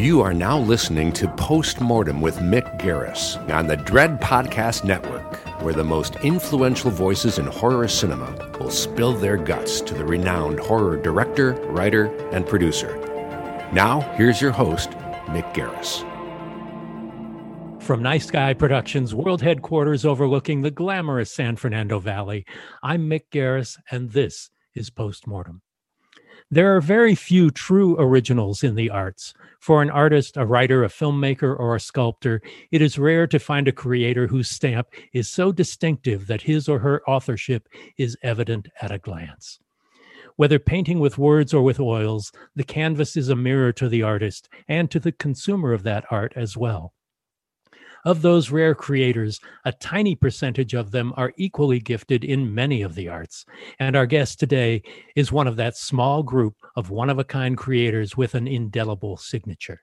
You are now listening to Postmortem with Mick Garris on the Dread Podcast Network, where the most influential voices in horror cinema will spill their guts to the renowned horror director, writer, and producer. Now, here's your host, Mick Garris. From Nice Guy Productions, world headquarters overlooking the glamorous San Fernando Valley, I'm Mick Garris, and this is Postmortem. There are very few true originals in the arts. For an artist, a writer, a filmmaker, or a sculptor, it is rare to find a creator whose stamp is so distinctive that his or her authorship is evident at a glance. Whether painting with words or with oils, the canvas is a mirror to the artist and to the consumer of that art as well. Of those rare creators, a tiny percentage of them are equally gifted in many of the arts. And our guest today is one of that small group of one of a kind creators with an indelible signature.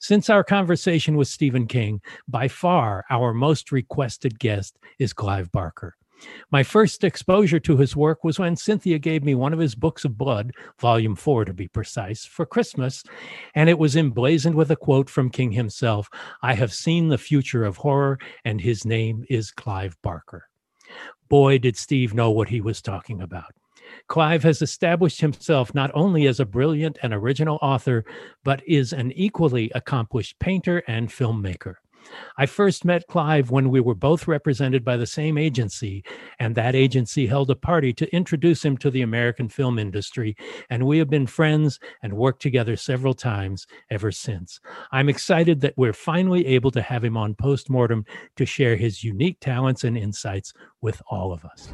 Since our conversation with Stephen King, by far our most requested guest is Clive Barker. My first exposure to his work was when Cynthia gave me one of his books of blood, volume four to be precise, for Christmas, and it was emblazoned with a quote from King himself I have seen the future of horror, and his name is Clive Barker. Boy, did Steve know what he was talking about. Clive has established himself not only as a brilliant and original author, but is an equally accomplished painter and filmmaker. I first met Clive when we were both represented by the same agency, and that agency held a party to introduce him to the American film industry, and we have been friends and worked together several times ever since. I'm excited that we're finally able to have him on postmortem to share his unique talents and insights with all of us.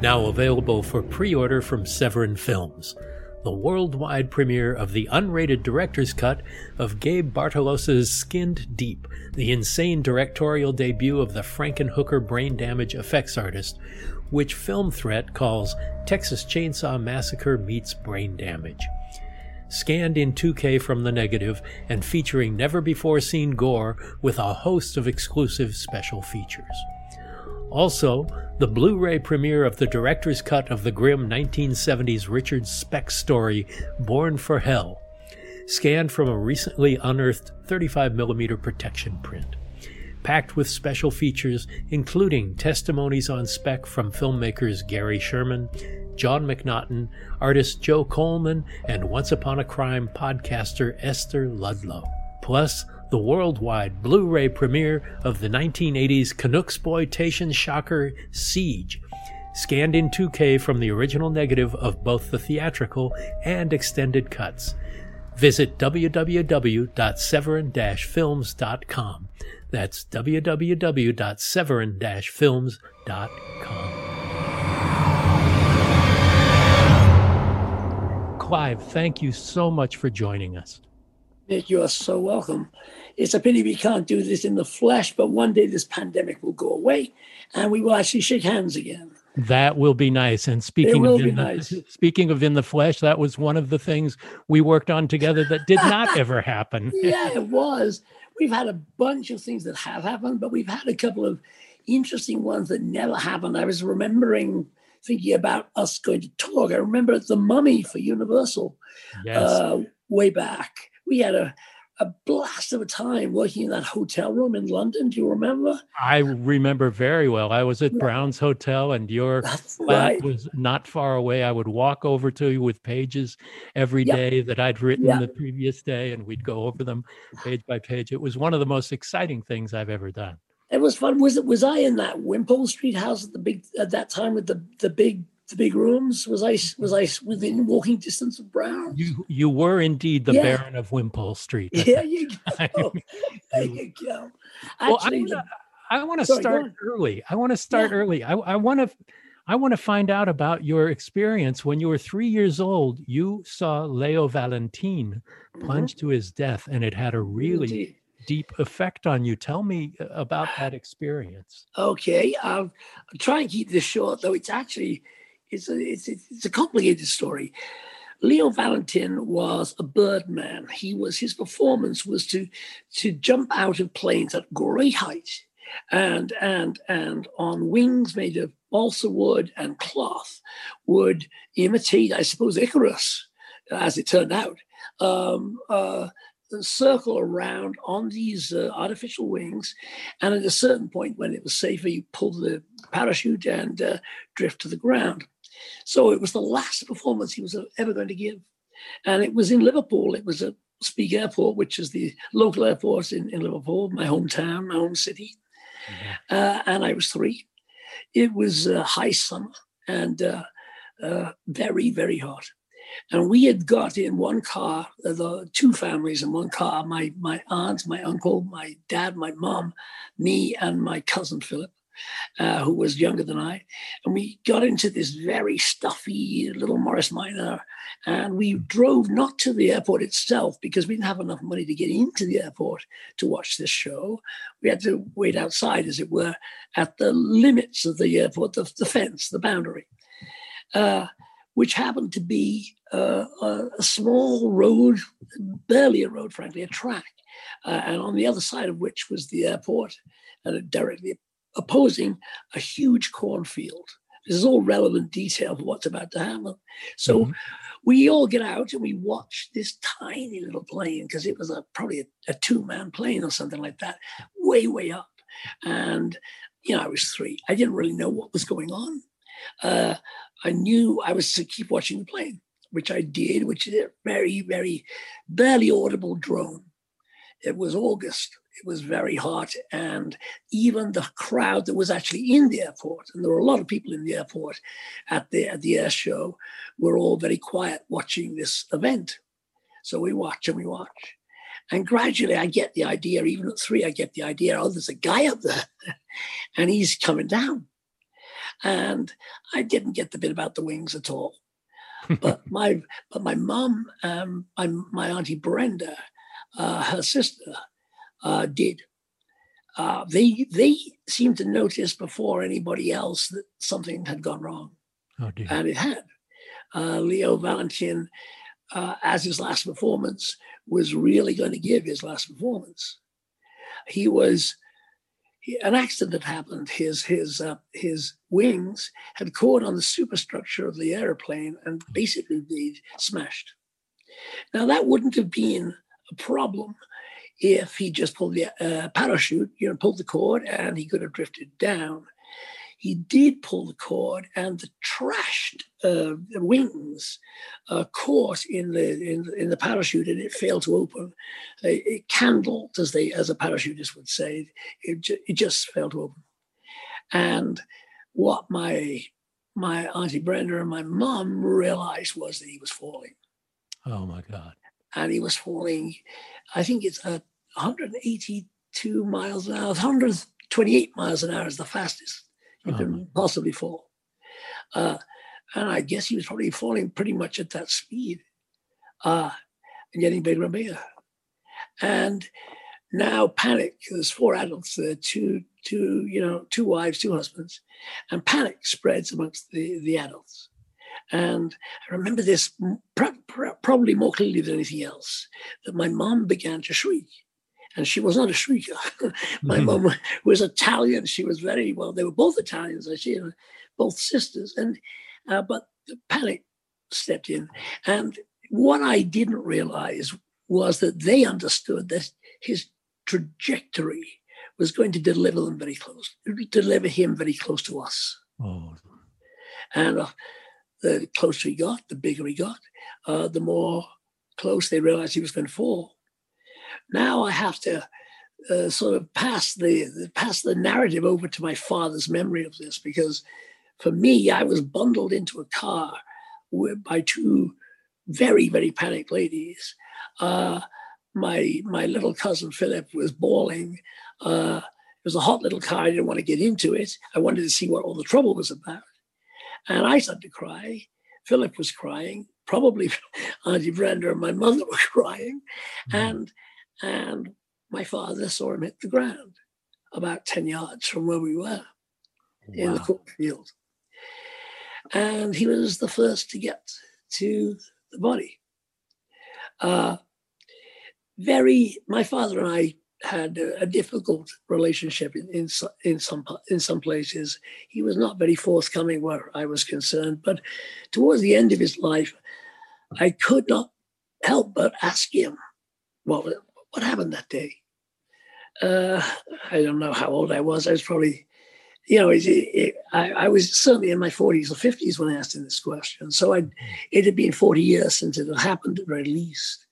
Now available for pre order from Severin Films the worldwide premiere of the unrated director's cut of Gabe Bartalos's Skinned Deep, the insane directorial debut of the Frankenhooker brain damage effects artist, which Film Threat calls Texas Chainsaw Massacre meets brain damage. Scanned in 2K from the negative and featuring never before seen gore with a host of exclusive special features. Also, the Blu ray premiere of the director's cut of the grim 1970s Richard Speck story, Born for Hell, scanned from a recently unearthed 35mm protection print. Packed with special features, including testimonies on Speck from filmmakers Gary Sherman, John McNaughton, artist Joe Coleman, and Once Upon a Crime podcaster Esther Ludlow. Plus, the worldwide Blu ray premiere of the 1980s Canucksploitation shocker Siege, scanned in 2K from the original negative of both the theatrical and extended cuts. Visit www.severin-films.com. That's www.severin-films.com. Clive, thank you so much for joining us. Mick, you are so welcome. It's a pity we can't do this in the flesh, but one day this pandemic will go away and we will actually shake hands again. That will be nice. And speaking of in nice. the, speaking of in the flesh, that was one of the things we worked on together that did not ever happen. yeah, it was. We've had a bunch of things that have happened, but we've had a couple of interesting ones that never happened. I was remembering thinking about us going to talk. I remember the Mummy for Universal yes. uh, way back we had a a blast of a time working in that hotel room in London. Do you remember? I remember very well. I was at yeah. Brown's Hotel, and your That's flat right. was not far away. I would walk over to you with pages every day that I'd written the previous day, and we'd go over them page by page. It was one of the most exciting things I've ever done. It was fun. Was it? Was I in that Wimpole Street house at the big at that time with the the big the big rooms? Was I was I within walking distance of Brown? You you were indeed the yeah. Baron of Wimpole Street. There you go. there you go. Actually, well, I want to start early. I want to start yeah. early. I, I want to I want to find out about your experience when you were three years old. You saw Leo Valentin plunge mm-hmm. to his death, and it had a really Indeed. deep effect on you. Tell me uh, about that experience. Okay, um, I'll try and keep this short, though. It's actually it's a, it's, it's a complicated story. Leo Valentin was a birdman. He was his performance was to to jump out of planes at great height, and and and on wings made of balsa wood and cloth, would imitate, I suppose, Icarus, as it turned out. um, uh, circle around on these uh, artificial wings. And at a certain point, when it was safer, you pull the parachute and uh, drift to the ground. So it was the last performance he was ever going to give. And it was in Liverpool. It was at Speke Airport, which is the local airport in, in Liverpool, my hometown, my home city. Mm-hmm. Uh, and I was three. It was uh, high summer and uh, uh, very, very hot. And we had got in one car, uh, the two families in one car, my, my aunt, my uncle, my dad, my mom, me, and my cousin Philip. Uh, who was younger than I. And we got into this very stuffy little Morris Minor. And we drove not to the airport itself because we didn't have enough money to get into the airport to watch this show. We had to wait outside, as it were, at the limits of the airport, the, the fence, the boundary, uh, which happened to be uh, a, a, small road, barely a road, frankly, a track. Uh, and on the other side of which was the airport, and it directly opposing a huge cornfield. This is all relevant detail for what's about to happen. So mm-hmm. we all get out and we watch this tiny little plane because it was a probably a, a two-man plane or something like that, way way up. And you know, I was three. I didn't really know what was going on. Uh, I knew I was to keep watching the plane, which I did, which is a very, very barely audible drone. It was August it was very hot. And even the crowd that was actually in the airport, and there were a lot of people in the airport at the, at the air show, were all very quiet watching this event. So we watch and we watch. And gradually I get the idea, even at three, I get the idea, oh, there's a guy up there and he's coming down. And I didn't get the bit about the wings at all. but my but my mom, um, my, my auntie Brenda, uh, her sister, uh, did. Uh, they they seemed to notice before anybody else that something had gone wrong, oh, and it had. Uh, Leo Valentin, uh, as his last performance, was really going to give his last performance. He was he, an accident that happened. His his uh, his wings had caught on the superstructure of the airplane and basically they smashed. Now that wouldn't have been a problem if he just pulled the uh, parachute, you know, pulled the cord and he could have drifted down. He did pull the cord, and the trashed uh, wings uh, caught in the in, in, the parachute, and it failed to open. it candled, as they as a parachutist would say, it, ju- it just failed to open. And what my my auntie Brenda and my mom realized was that he was falling. Oh my God! And he was falling I think it's at 182 miles an hour, 128 miles an hour is the fastest you oh. can possibly fall. Uh, and I guess he was probably falling pretty much at that speed uh, and getting bigger and bigger. And now panic, there's four adults there, two, two, you know, two wives, two husbands, and panic spreads amongst the, the adults. And I remember this probably more clearly than anything else that my mom began to shriek. And she was not a shrieker. my mm-hmm. mom was Italian. She was very well. They were both Italians. I see, both sisters. And uh, but the panic stepped in. And what I didn't realize was that they understood that his trajectory was going to deliver them very close, deliver him very close to us. Oh. And uh, the closer he got, the bigger he got, uh, the more close they realized he was going to fall. Now I have to uh, sort of pass the pass the narrative over to my father's memory of this because for me, I was bundled into a car by two very very panicked ladies. Uh, my my little cousin Philip was bawling. Uh, it was a hot little car. I didn't want to get into it. I wanted to see what all the trouble was about. And I started to cry. Philip was crying. Probably Auntie Brenda and my mother were crying. Mm-hmm. And, and my father saw him hit the ground about 10 yards from where we were wow. in the cornfield. And he was the first to get to the body. Uh, very, my father and I had a, a difficult relationship in, in, in some in some places. He was not very forthcoming where I was concerned. But towards the end of his life, I could not help but ask him what what happened that day. Uh, I don't know how old I was. I was probably, you know, it, it, I, I, was certainly in my 40s or 50s when I asked him this question. So i it had been 40 years since it had happened at the very least.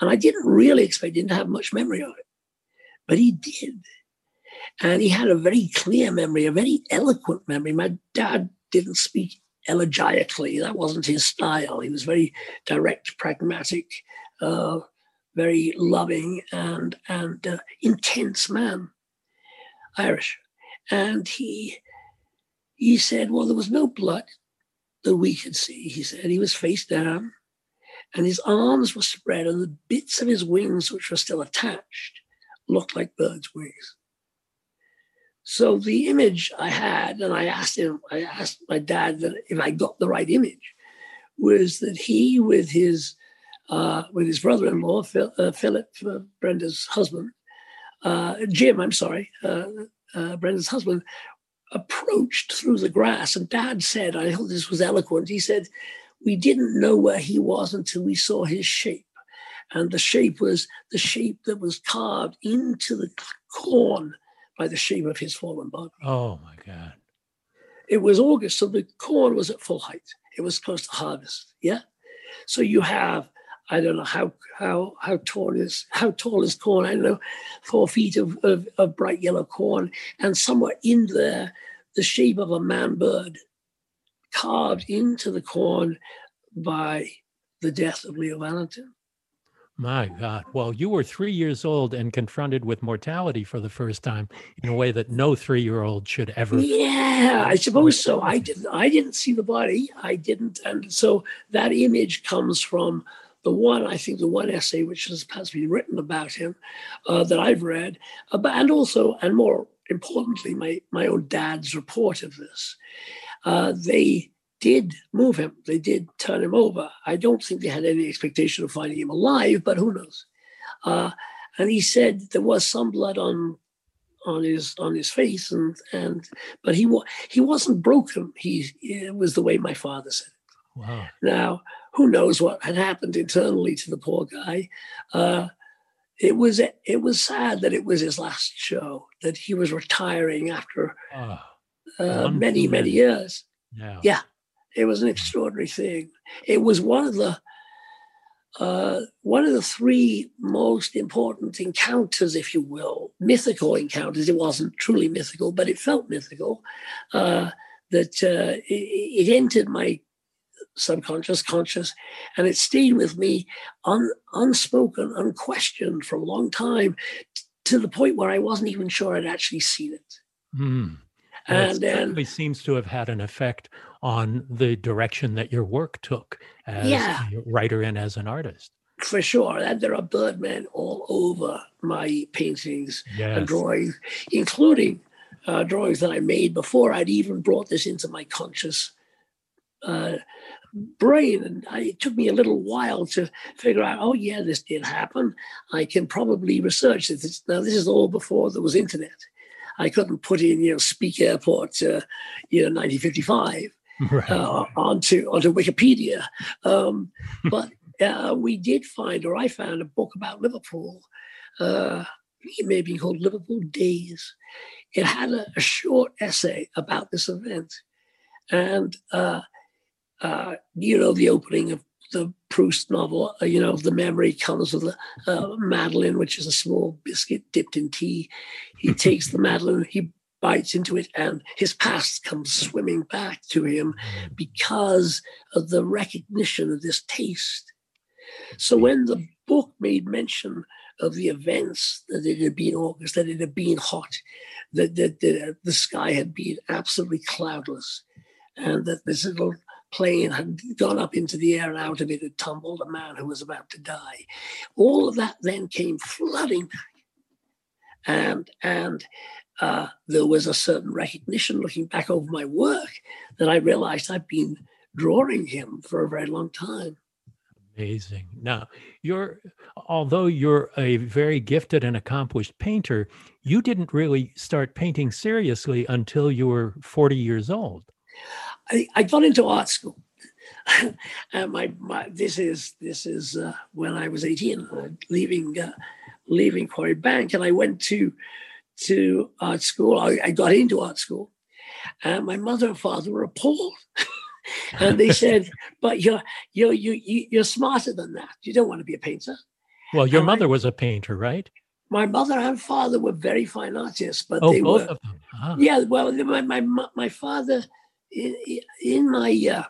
And I didn't really expect him to have much memory of it, but he did. And he had a very clear memory, a very eloquent memory. My dad didn't speak elegiacally, That wasn't his style. He was very direct, pragmatic, uh, very loving and and uh, intense man, Irish. And he he said, well, there was no blood that we could see. He said he was face down, and his arms were spread, and the bits of his wings, which were still attached, looked like birds' wings. So the image I had, and I asked him, I asked my dad that if I got the right image, was that he, with his uh, with his brother-in-law Phil, uh, Philip, uh, Brenda's husband, uh, Jim, I'm sorry, uh, uh, Brenda's husband, approached through the grass, and Dad said, I thought this was eloquent. He said, "We didn't know where he was until we saw his shape." And the shape was the shape that was carved into the corn by the shape of his fallen body. Oh my God. It was August, so the corn was at full height. It was close to harvest. Yeah. So you have, I don't know how how how tall is how tall is corn? I don't know, four feet of, of, of bright yellow corn, and somewhere in there, the shape of a man bird carved into the corn by the death of Leo Valentin. My God. Well, you were three years old and confronted with mortality for the first time in a way that no three year old should ever. Yeah, I suppose so. I didn't I didn't see the body. I didn't and so that image comes from the one, I think the one essay which has, has been written about him uh, that I've read, uh, and also, and more importantly, my, my own dad's report of this. Uh, they did move him. They did turn him over. I don't think they had any expectation of finding him alive, but who knows? Uh, and he said there was some blood on on his on his face, and and but he wa- he wasn't broken. He it was the way my father said it. Wow. Now who knows what had happened internally to the poor guy? Uh, it was it was sad that it was his last show that he was retiring after oh, uh, many many years. Yeah. yeah, it was an extraordinary thing. It was one of the uh, one of the three most important encounters, if you will, mythical encounters. It wasn't truly mythical, but it felt mythical. Uh, that uh, it, it, entered my subconscious, conscious, and it stayed with me un, unspoken, unquestioned for a long time, t- to the point where I wasn't even sure I'd actually seen it. Mm. And, and it seems to have had an effect on the direction that your work took as yeah. a writer and as an artist. For sure. And there are Birdmen all over my paintings yes. and drawings, including uh, drawings that I made before I'd even brought this into my conscious uh, brain. And I, it took me a little while to figure out, oh, yeah, this did happen. I can probably research this. Now, this is all before there was internet. I couldn't put in, you know, Speke Airport, uh, you know, 1955 right. uh, onto onto Wikipedia. Um, but uh, we did find, or I found, a book about Liverpool. Uh, it may be called Liverpool Days. It had a, a short essay about this event, and uh, uh, you know the opening of the Proust novel, uh, you know, the memory comes with a uh, Madeleine, which is a small biscuit dipped in tea. He takes the Madeleine, he bites into it and his past comes swimming back to him because of the recognition of this taste. So when the book made mention of the events that it had been August, that it had been hot, that, that, that uh, the sky had been absolutely cloudless, and that this little plane had gone up into the air and out of it had tumbled a man who was about to die. All of that then came flooding back. And, and uh, there was a certain recognition looking back over my work that I realized I'd been drawing him for a very long time. Amazing. Now, you're although you're a very gifted and accomplished painter, you didn't really start painting seriously until you were 40 years old. I, I got into art school. and my, my this is this is uh, when I was 18, uh, leaving uh, leaving Quarry Bank, and I went to to art school. I, I got into art school, and my mother and father were appalled. and they said, "But you're you're you you're smarter than that. You don't want to be a painter." Well, your and mother was a painter, right? My mother and father were very fine artists, but oh, they both were. Of them. Ah. Yeah, well, my my my father in, in my uh,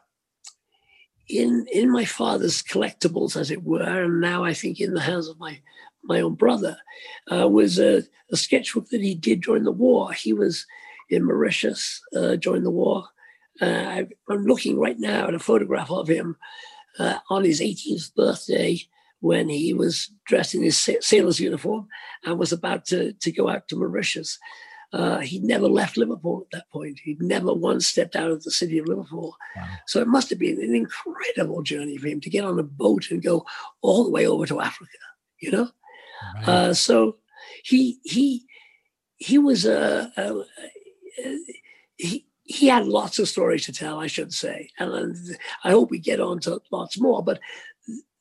in in my father's collectibles, as it were, and now I think in the hands of my my own brother, uh, was a, a, sketchbook that he did during the war. He was in Mauritius uh, during the war. Uh, I'm looking right now at a photograph of him uh, on his 18th birthday when he was dressed in his sailor's uniform and was about to, to go out to Mauritius. Uh, he'd never left Liverpool at that point. He'd never once stepped out of the city of Liverpool. Wow. So it must have been an incredible journey for him to get on a boat and go all the way over to Africa. You know, right. uh, so he he he was a, a, a, he he had lots of stories to tell, I should say, and I hope we get on to lots more. But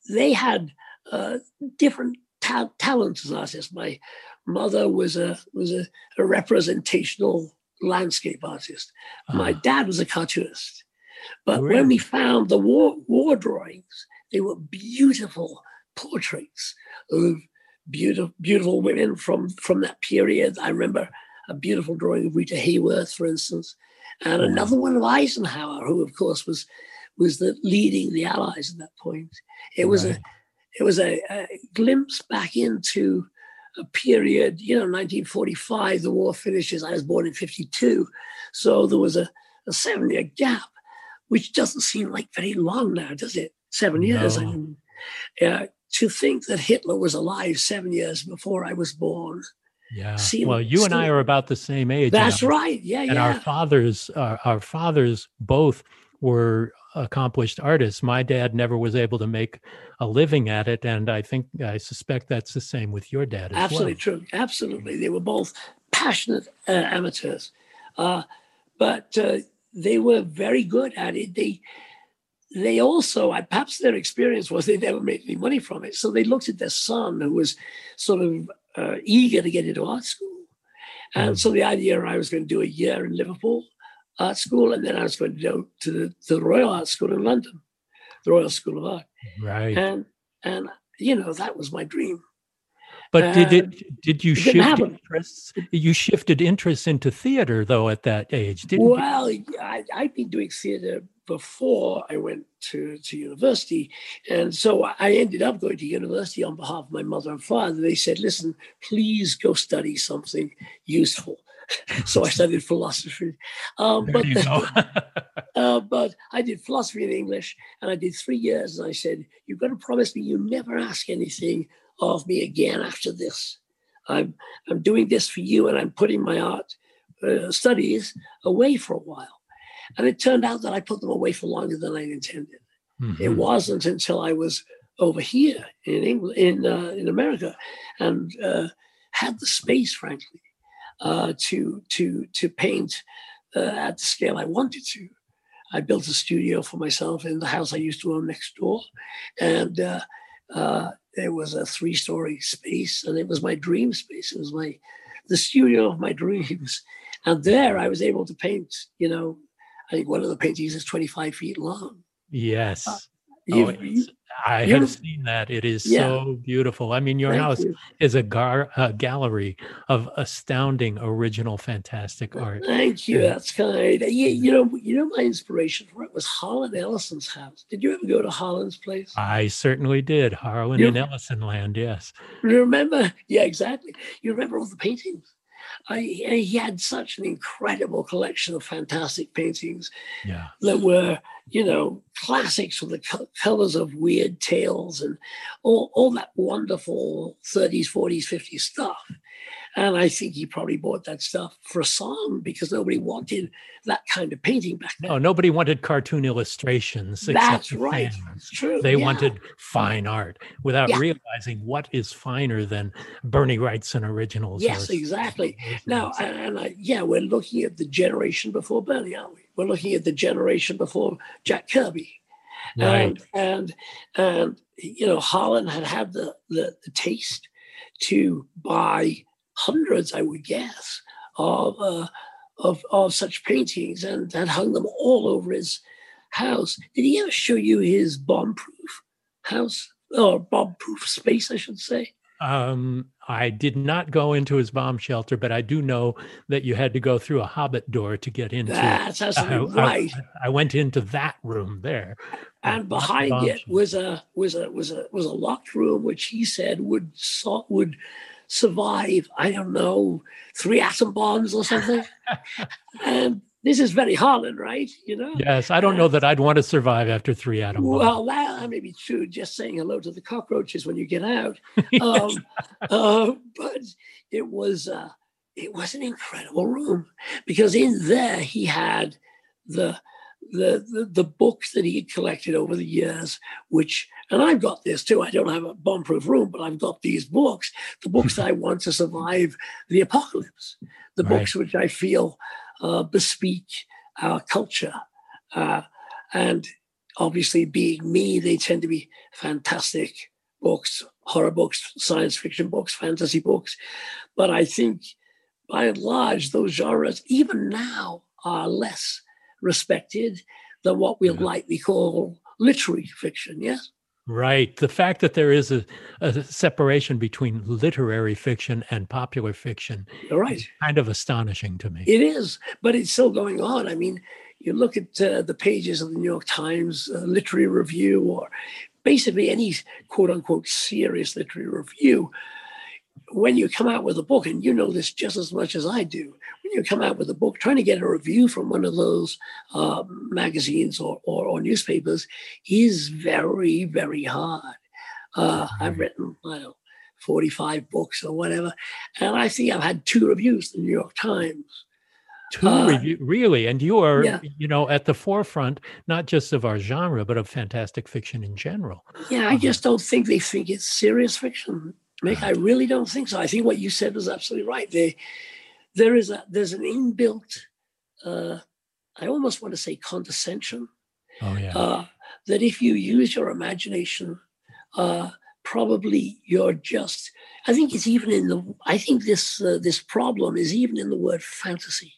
they had uh, different ta- talents as artists. My mother was a was a, a representational landscape artist. Uh-huh. My dad was a cartoonist. But really? when we found the war war drawings, they were beautiful portraits of beautiful beautiful women from from that period. I remember a beautiful drawing of Rita Hayworth, for instance, and another one of Eisenhower, who of course was was the leading the Allies at that point. It was right. a it was a, a glimpse back into a period, you know, 1945, the war finishes. I was born in 52. So there was a, a seven year gap, which doesn't seem like very long now, does it? Seven years. No. I mean, uh, to think that Hitler was alive seven years before I was born. Yeah. well, you and I are about the same age. That's now. right. Yeah. And yeah. our fathers, uh, our fathers both were accomplished artists. My dad never was able to make a living at it, and I think I suspect that's the same with your dad. Absolutely well. Absolutely true. Absolutely, they were both passionate uh, amateurs, uh, but uh, they were very good at it. They they also, perhaps their experience was they never made any money from it, so they looked at their son, who was sort of uh, eager to get into art school. And mm. so the idea I was going to do a year in Liverpool art school, and then I was going to go to the, to the Royal Art School in London, the Royal School of Art. Right. And and you know that was my dream. But and did it did you shift interests? You shifted interests into theater though at that age, didn't well, you? Well, I, I'd been doing theater before I went to, to university. And so I ended up going to university on behalf of my mother and father. They said, listen, please go study something useful. so I studied philosophy. Um, but, uh, but I did philosophy in English, and I did three years. And I said, "You've got to promise me you never ask anything of me again after this. I'm I'm doing this for you, and I'm putting my art uh, studies away for a while." And it turned out that I put them away for longer than I intended. Mm-hmm. It wasn't until I was over here in England, in uh, in America, and uh, had the space, frankly, uh, to to to paint uh, at the scale I wanted to. I built a studio for myself in the house I used to own next door, and uh, uh, it was a three-story space, and it was my dream space. It was my the studio of my dreams, and there I was able to paint. You know, I think one of the paintings is 25 feet long. Yes. Uh, oh, I have seen that. It is yeah. so beautiful. I mean, your Thank house you. is a, gar- a, gallery of astounding, original, fantastic art. Thank you. That's kind. You, you know, you know, my inspiration for it was Harlan Ellison's house. Did you ever go to Harlan's place? I certainly did. Harlan and Ellison land. Yes. Remember? Yeah, exactly. You remember all the paintings? I, he had such an incredible collection of fantastic paintings yeah. that were, you know, classics with the colors of weird tales and all, all that wonderful 30s, 40s, 50s stuff. And I think he probably bought that stuff for a song because nobody wanted that kind of painting back then. No, nobody wanted cartoon illustrations. That's right. It's true. They yeah. wanted fine art without yeah. realizing what is finer than Bernie Wrightson originals. Yes, exactly. Now, and I, yeah, we're looking at the generation before Bernie, aren't we? We're looking at the generation before Jack Kirby. Right. and and and you know Harlan had had the, the the taste to buy hundreds, I would guess, of uh, of of such paintings and had hung them all over his house. Did he ever show you his bomb-proof house or bomb-proof space, I should say? Um, I did not go into his bomb shelter, but I do know that you had to go through a hobbit door to get into. That's absolutely I- I- right. I went into that room there. and behind it shelter. was a was a was a was a locked room which he said would so, would survive i don't know three atom bombs or something. And this is very Harlan, right? You know? Yes, I don't know that I'd want to survive after three atom bombs. well that, that may be true just saying hello to the cockroaches when you get out. Um, uh, but it was uh, it was an incredible room because in there he had the the, the the books that he had collected over the years, which and I've got this too. I don't have a bomb-proof room, but I've got these books, the books that I want to survive the apocalypse, the Right. books which I feel uh, bespeak our culture, uh, and obviously being me, they tend to be fantastic books, horror books, science fiction books, fantasy books. But I think by and large, those genres, even now, are less respected than what we'll Yeah. lightly call literary fiction. Yes. Right. The fact that there is a, a separation between literary fiction and popular fiction You're right. is kind of astonishing to me. It is, but it's still going on. I mean, you look at uh, the pages of the New York Times uh, literary review or basically any quote unquote serious literary review. When you come out with a book, and you know this just as much as I do, when you come out with a book, trying to get a review from one of those uh, magazines or, or, or newspapers is very, very hard. Uh, I've written, I don't know, 45 books or whatever, and I think I've had two reviews in the New York Times. Two uh, review, really, and you are, yeah. you know, at the forefront not just of our genre but of fantastic fiction in general. Yeah, I just don't think they think it's serious fiction. Mick, I really don't think so. I think what you said was absolutely right. They, there is a there's an inbuilt, uh, I almost want to say condescension, Oh yeah, uh, that if you use your imagination, uh, probably you're just. I think it's even in the. I think this uh, this problem is even in the word fantasy.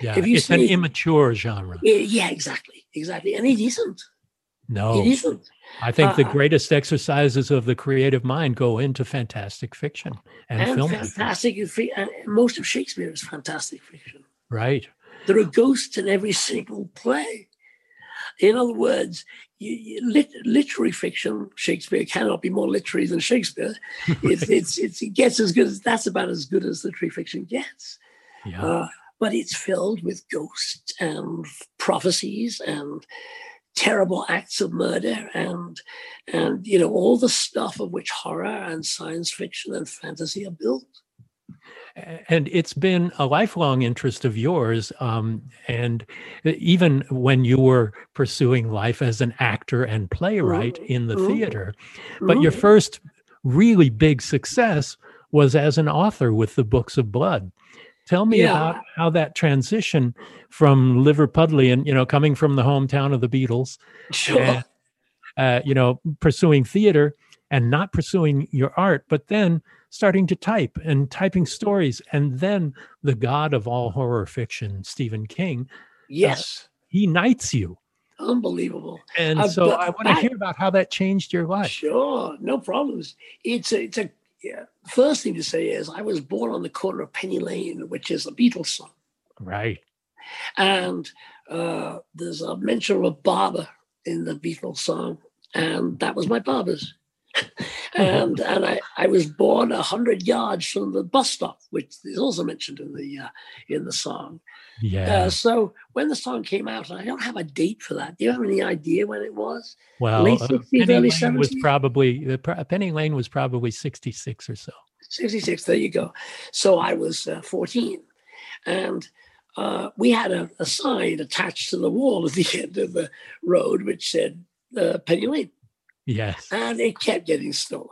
yeah. if you it's an immature genre. Yeah, yeah, exactly, exactly, and it isn't. No, It isn't. I think the uh, greatest exercises of the creative mind go into fantastic fiction and, And film. fantastic, and most of Shakespeare is fantastic fiction. Right. There are ghosts in every single play. In other words, you, you, lit, literary fiction, Shakespeare cannot be more literary than Shakespeare. It's, it's, it's, it gets as good as that's about as good as literary fiction gets. Yeah. Uh, but it's filled with ghosts and prophecies and terrible acts of murder and and you know all the stuff of which horror and science fiction and fantasy are built. and it's been a lifelong interest of yours um, and even when you were pursuing life as an actor and playwright in the Mhm. theater but your Mhm. first really big success was as an author with the books of blood tell me Yeah. about how that transition from liverpudlian you know coming from the hometown of the beatles Sure. and, uh, you know, pursuing theater and not pursuing your art, but then starting to type and typing stories. And then the god of all horror fiction, Stephen King, yes. he knights you. Unbelievable. And Uh, so I want to hear about how that changed your life. Sure, no problems. It's a, it's a yeah. First thing to say is I was born on the corner of Penny Lane, which is a Beatles song, Right. and uh, there's a mention of a barber in the Beatles song, and that was my barber's. and and I, I was born a hundred yards from the bus stop, which is also mentioned in the uh, in the song. Yeah. Uh, so when the song came out, and I don't have a date for that. Do you have any idea when it was? well, late uh, 60s, Penny early Lane was probably, the Penny Lane was probably 66 or so. 66 there you go so i was uh, 14 and uh, we had a, a sign attached to the wall at the end of the road which said uh, penny lane Yes. and it kept getting stolen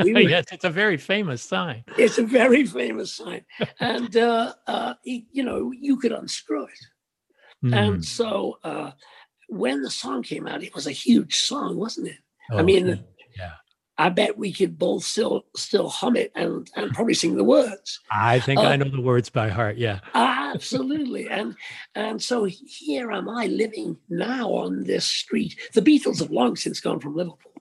we were- yes, it's a very famous sign. it's a very famous sign and uh, uh, you know you could unscrew it Mm. and so uh, when the song came out, it was a huge song, wasn't it? Oh, I mean, yeah. I bet we could both still still hum it and, and probably sing the words. I think Uh, I know the words by heart. Yeah. Absolutely. and and so here am I living now on this street. The Beatles have long since gone from Liverpool.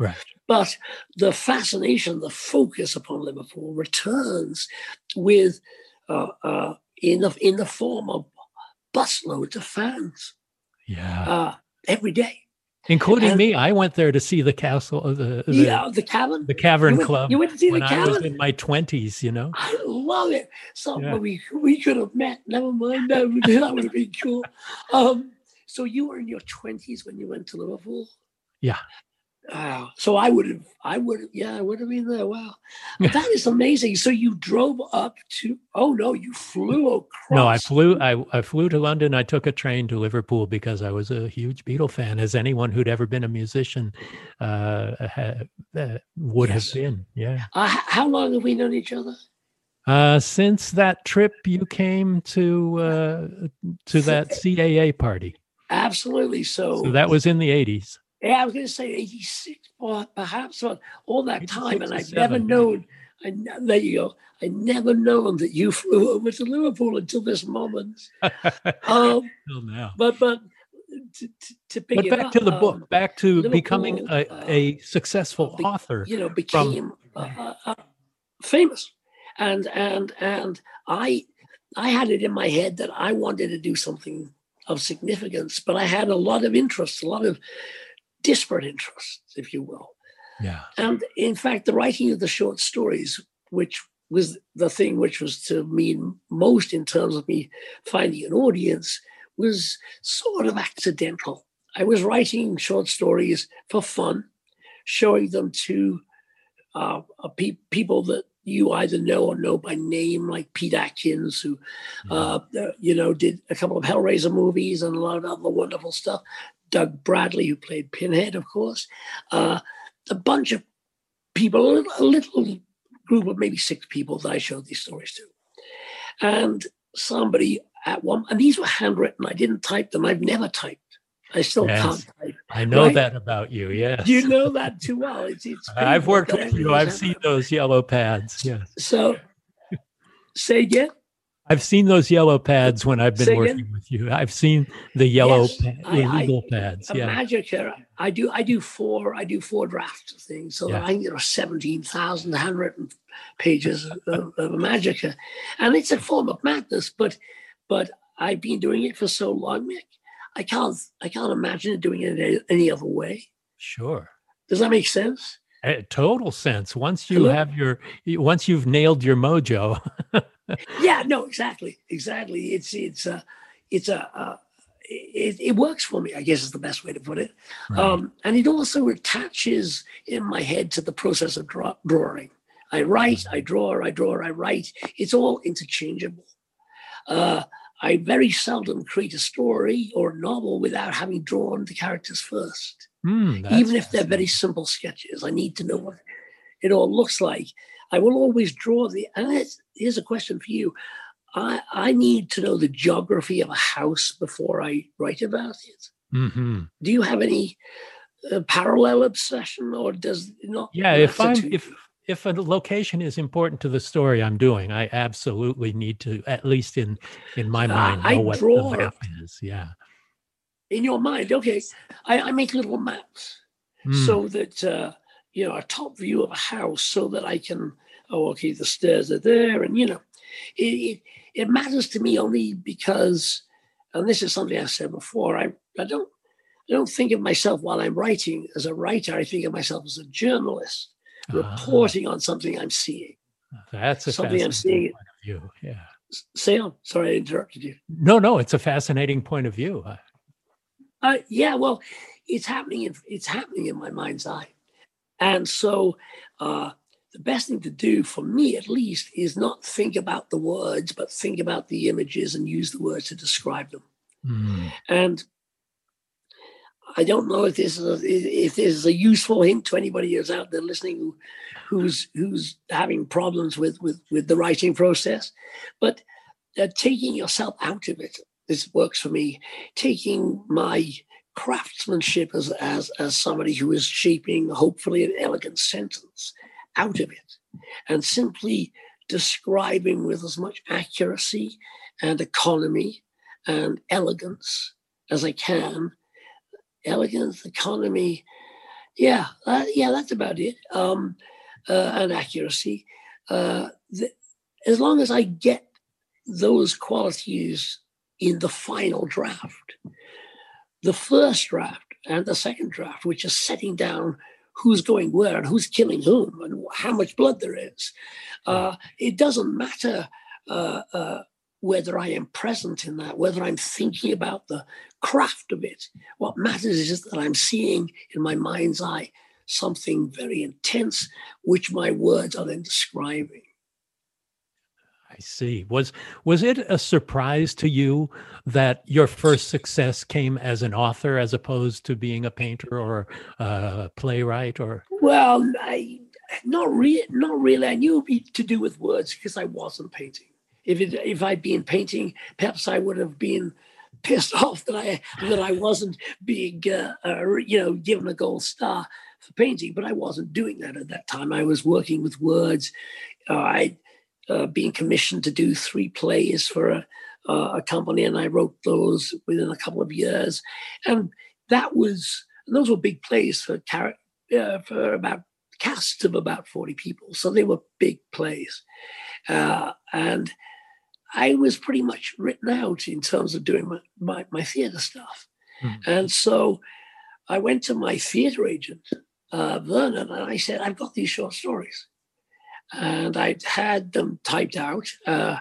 Right. But the fascination, the focus upon Liverpool returns with uh, uh, in the in the form of busloads of fans Yeah. uh, every day. Including and- me. I went there to see the castle, uh, the, the, yeah, the cabin. the Cavern you went, Club You went to see when the I was in my 20s, you know? I love it. So Yeah. we we could have met. Never mind. That would, that would have been cool. Um, so you were in your twenties when you went to Liverpool. Yeah. Wow. So I would have. I would have. Yeah, I would have been there. Wow. that is amazing. So you drove up to. Oh no, you flew across. No, I flew. I, I flew to London. I took a train to Liverpool because I was a huge Beatle fan, as anyone who'd ever been a musician uh, ha, uh, would Yes. have been. Yeah. Uh, how long have we known each other? Uh, since that trip, you came to uh, to that CAA party. Absolutely. So, So that was in the 80s. Yeah, I was going to say eighty six, or perhaps but all that time, and I've never 7, known. I there you go. I never known that you flew over to Liverpool until this moment. Um, Till now. but but to, to, pick But back up, to the um, book, back to becoming a, uh, a successful be- author. you know, became uh, uh, uh, famous, and and and I I had it in my head that I wanted to do something of significance, but I had a lot of interests, a lot of disparate interests, if you will. Yeah. And in fact, the writing of the short stories, which was the thing which was to mean most in terms of me finding an audience, was sort of accidental. I was writing short stories for fun, showing them to uh, pe- people that you either know or know by name, like Pete Atkins, who, uh, uh, you know, did a couple of Hellraiser movies and a lot of other wonderful stuff. Doug Bradley, who played Pinhead, of course. Uh, a bunch of people, a little, group of maybe six people that I showed these stories to. And somebody at one, and these were handwritten. I didn't type them. I've never typed. I still Yes. can't type. I know Right? that about you. Yes. You know that too well. It's, it's I've worked with you. I've seen those yellow pads. Yes. So, say again. I've seen those yellow pads when I've been working with you. I've seen the yellow, Yes, I- the I- pads. A Yeah. Magica. I do. I do four. I do four drafts of things. So Yeah. I think there are seventeen thousand handwritten pages of, of Imajica, and it's a form of madness. But, but I've been doing it for so long, Mick. I can't. I can't imagine doing it any, any other way. Sure. Does that make sense? Eh, total sense. Once you Hello? have your, once you've nailed your mojo. yeah no exactly exactly. It's it's a it's a uh, it, it works for me i guess is the best way to put it. Right. um, and it also attaches in my head to the process of draw, drawing. I write i draw i draw i write. It's all interchangeable. Uh, i very seldom create a story or a novel without having drawn the characters first. That's even if they're very simple sketches. I need to know what it all looks like. I will always draw the. And here's a question for you. I, I need to know the geography of a house before I write about it. Mhm. Do you have any uh, parallel obsession, or does not? Yeah. If I'm, to if, if a location is important to the story I'm doing, I absolutely need to, at least in, in my mind, I know what draw the map is. Yeah. in your mind, okay, I, I make little maps. Hmm. so that uh, you know a top view of a house so that i can oh okay the stairs are there and you know it, it, matters to me only because and this is something i've said before i, I don't i don't think of myself while i'm writing as a writer i think of myself as a journalist Ah, reporting on something i'm seeing that's a something I'm fascinating seeing- point of view. Yeah. S- say on sorry i interrupted you No, no, it's a fascinating point of view. Uh, Uh, yeah, well, it's happening. In, it's happening in my mind's eye, and so uh, the best thing to do for me, at least, is not think about the words, but think about the images and use the words to describe them. hmm. And I don't know if this is a, if this is a useful hint to anybody who's out there listening who, who's who's having problems with with with the writing process, but uh, taking yourself out of it. This works for me. Taking my craftsmanship as, as, as somebody who is shaping, hopefully, an elegant sentence out of it and simply describing with as much accuracy and economy and elegance as I can. Elegance, economy, yeah, yeah, that's about it. Um, uh, and accuracy. Uh, the, as long as I get those qualities in the final draft, the first draft and the second draft, which is setting down who's going where and who's killing whom and how much blood there is. Uh, it doesn't matter uh, uh, whether I am present in that, whether I'm thinking about the craft of it. What matters is that I'm seeing in my mind's eye something very intense, which my words are then describing. I see. Was was it a surprise to you that your first success came as an author as opposed to being a painter or a playwright or Well, I not really not really. I knew it'd be to do with words because I wasn't painting. If it if I'd been painting, perhaps I would have been pissed off that I that I wasn't being uh, uh, you know given a gold star for painting, but I wasn't doing that at that time. I was working with words. Uh, I uh, being commissioned to do three plays for a, uh, a company, and I wrote those within a couple of years, and that was those were big plays for uh, for about casts of about forty people, so they were big plays, uh, and I was pretty much written out in terms of doing my my, my theater stuff, mm-hmm. and so I went to my theater agent uh, Vernon, and I said, I've got these short stories and I'd had them typed out. Uh,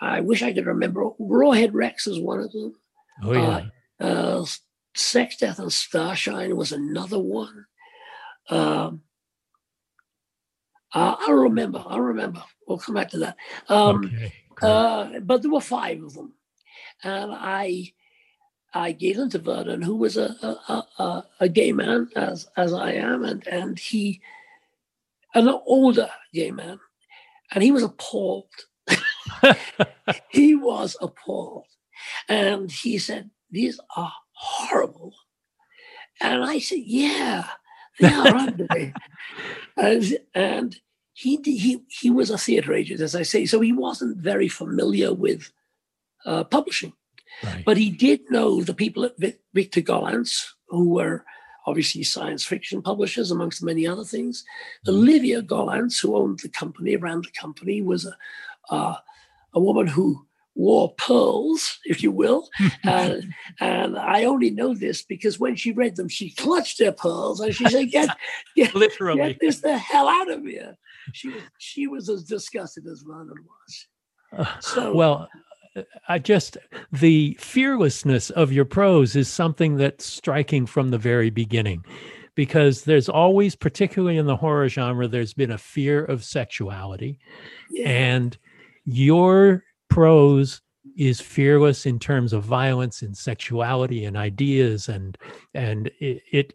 I wish I could remember. Rawhead Rex is one of them. Oh yeah. Uh, uh, Sex, Death, and Starshine was another one. Um, uh, I'll remember. I'll remember. We'll come back to that. Um, okay. Cool. Uh, but there were five of them, and I I gave them to Vernon, who was a a, a, a gay man as as I am, and and he an older gay man, and he was appalled. he was appalled. And he said, These are horrible. And I said, Yeah, they are, aren't they? and, and he, he, he was a theater agent, as I say, so he wasn't very familiar with uh, publishing. Right. But he did know the people at Victor Gollancz, who were obviously science fiction publishers, amongst many other things. Mm-hmm. Olivia Gollancz, who owned the company, ran the company, was a, uh, a woman who wore pearls, if you will. and, and I only know this because when she read them, she clutched her pearls and she said, get, get, Literally. get this the hell out of here. She was, she was as disgusted as Vernon was. So, well, I just the fearlessness of your prose is something that's striking from the very beginning because there's always particularly in the horror genre there's been a fear of sexuality yeah. and your prose is fearless in terms of violence and sexuality and ideas and and it, it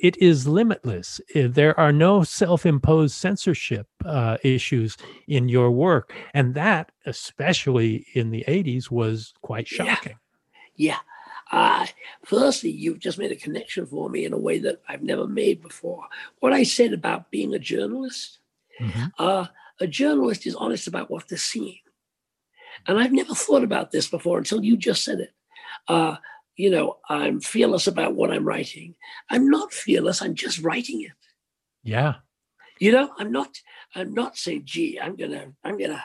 it is limitless. Eh, there are no self imposed censorship uh, issues in your work. And that, especially in the 80s, was quite shocking. Yeah. yeah. Uh, firstly, you've just made a connection for me in a way that I've never made before. What I said about being a journalist, mm-hmm. uh, a journalist is honest about what they're seeing. And I've never thought about this before until you just said it. You know, I'm fearless about what I'm writing. I'm not fearless. I'm just writing it. Yeah. You know, I'm not. I'm not saying, "Gee, I'm gonna, I'm gonna,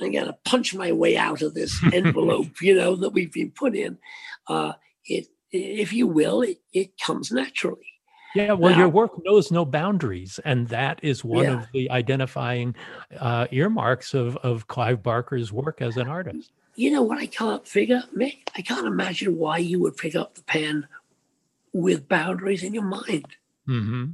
I'm gonna punch my way out of this envelope." you know that we've been put in. Uh, it, if you will, it, it comes naturally. Yeah, well, now, your work knows no boundaries, and that is one yeah. of the identifying uh, earmarks of of Clive Barker's work as an artist you know what I can't figure, Mick? I can't imagine why you would pick up the pen with boundaries in your mind. Mm-hmm.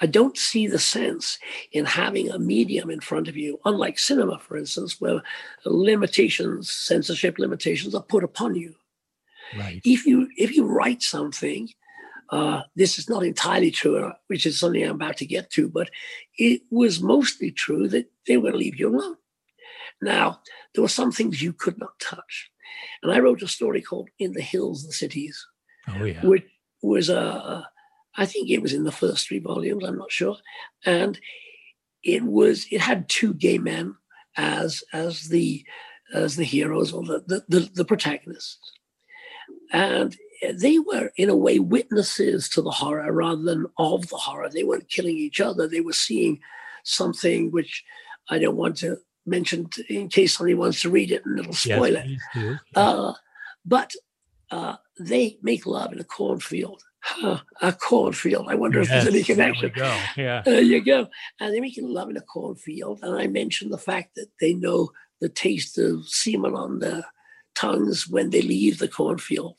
I don't see the sense in having a medium in front of you, unlike cinema, for instance, where limitations, censorship limitations are put upon you. Right. If you if you write something, uh, this is not entirely true, uh, which is something I'm about to get to, but it was mostly true that they were going to leave you alone. Now, there were some things you could not touch. And I wrote a story called In the Hills, the Cities, oh, yeah. which, was a, I think it was in the first three volumes. I'm not sure, and it was it had two gay men as as the as the heroes or the the, the, the protagonists, and they were in a way witnesses to the horror rather than of the horror. They weren't killing each other. They were seeing something which I don't want to mention in case somebody wants to read it and it'll spoil yes, it. Uh, but uh, they make love in a cornfield. Huh, a cornfield. I wonder yes, if there's any connection. There, yeah. there you go. And they're making love in a cornfield. And I mentioned the fact that they know the taste of semen on their tongues when they leave the cornfield.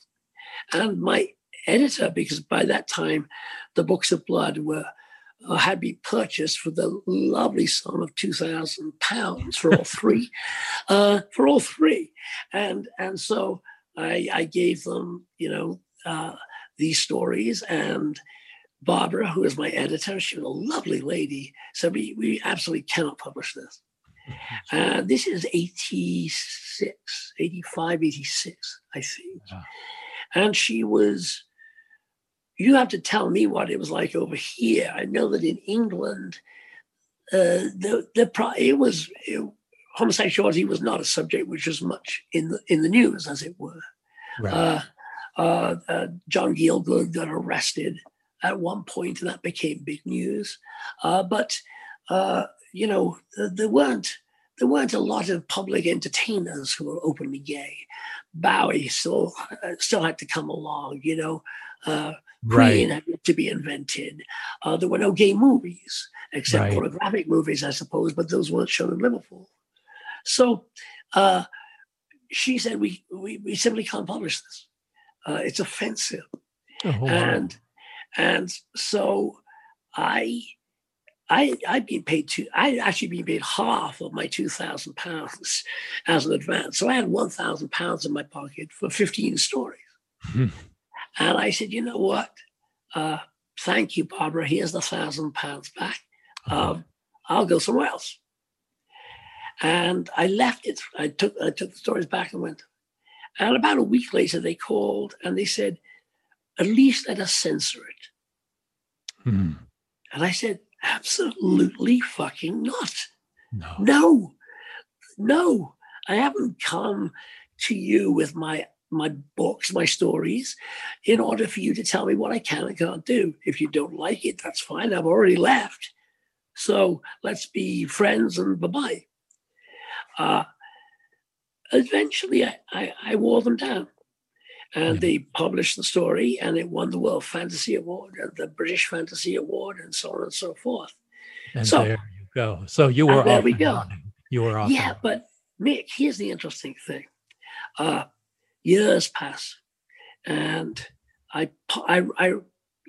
And my editor, because by that time the books of blood were had been purchased for the lovely sum of two thousand pounds for all three, uh, for all three, and and so I, I gave them, you know, uh, these stories and. Barbara, who is my editor, she was a lovely lady. So we, we absolutely cannot publish this. Uh, this is 86, 85, 86, I think. Yeah. And she was, you have to tell me what it was like over here. I know that in England, uh, the, the it was it, homosexuality was not a subject which was much in the in the news, as it were. Right. Uh, uh, uh John Gielgud got arrested at one point, and that became big news. Uh, but uh, you know, there weren't there weren't a lot of public entertainers who were openly gay. Bowie still uh, still had to come along, you know. Right. had to be invented. Uh, there were no gay movies except right. pornographic movies, I suppose, but those weren't shown in Liverpool. So uh, she said, "We we, we simply can't publish this. Uh, it's offensive." Oh, and and so I I I'd been paid two. I'd actually been paid half of my two thousand pounds as an advance. So I had one thousand pounds in my pocket for fifteen stories. And I said, you know what? Uh, thank you, Barbara. Here's the thousand pounds back. Uh-huh. Um, I'll go somewhere else. And I left it. I took I took the stories back and went. And about a week later, they called and they said, at least let us censor it. Hmm. And I said, Absolutely fucking not. No. No. No. I haven't come to you with my my books, my stories, in order for you to tell me what I can and can't do. If you don't like it, that's fine. I've already left. So let's be friends and bye bye. Uh, eventually, I, I, I, wore them down. And mm-hmm. they published the story, and it won the World Fantasy Award and the British Fantasy Award, and so on and so forth. And so, there you go. So you were off. there we go. You were off. Yeah, but Mick, here's the interesting thing. Uh, years pass, and I I, I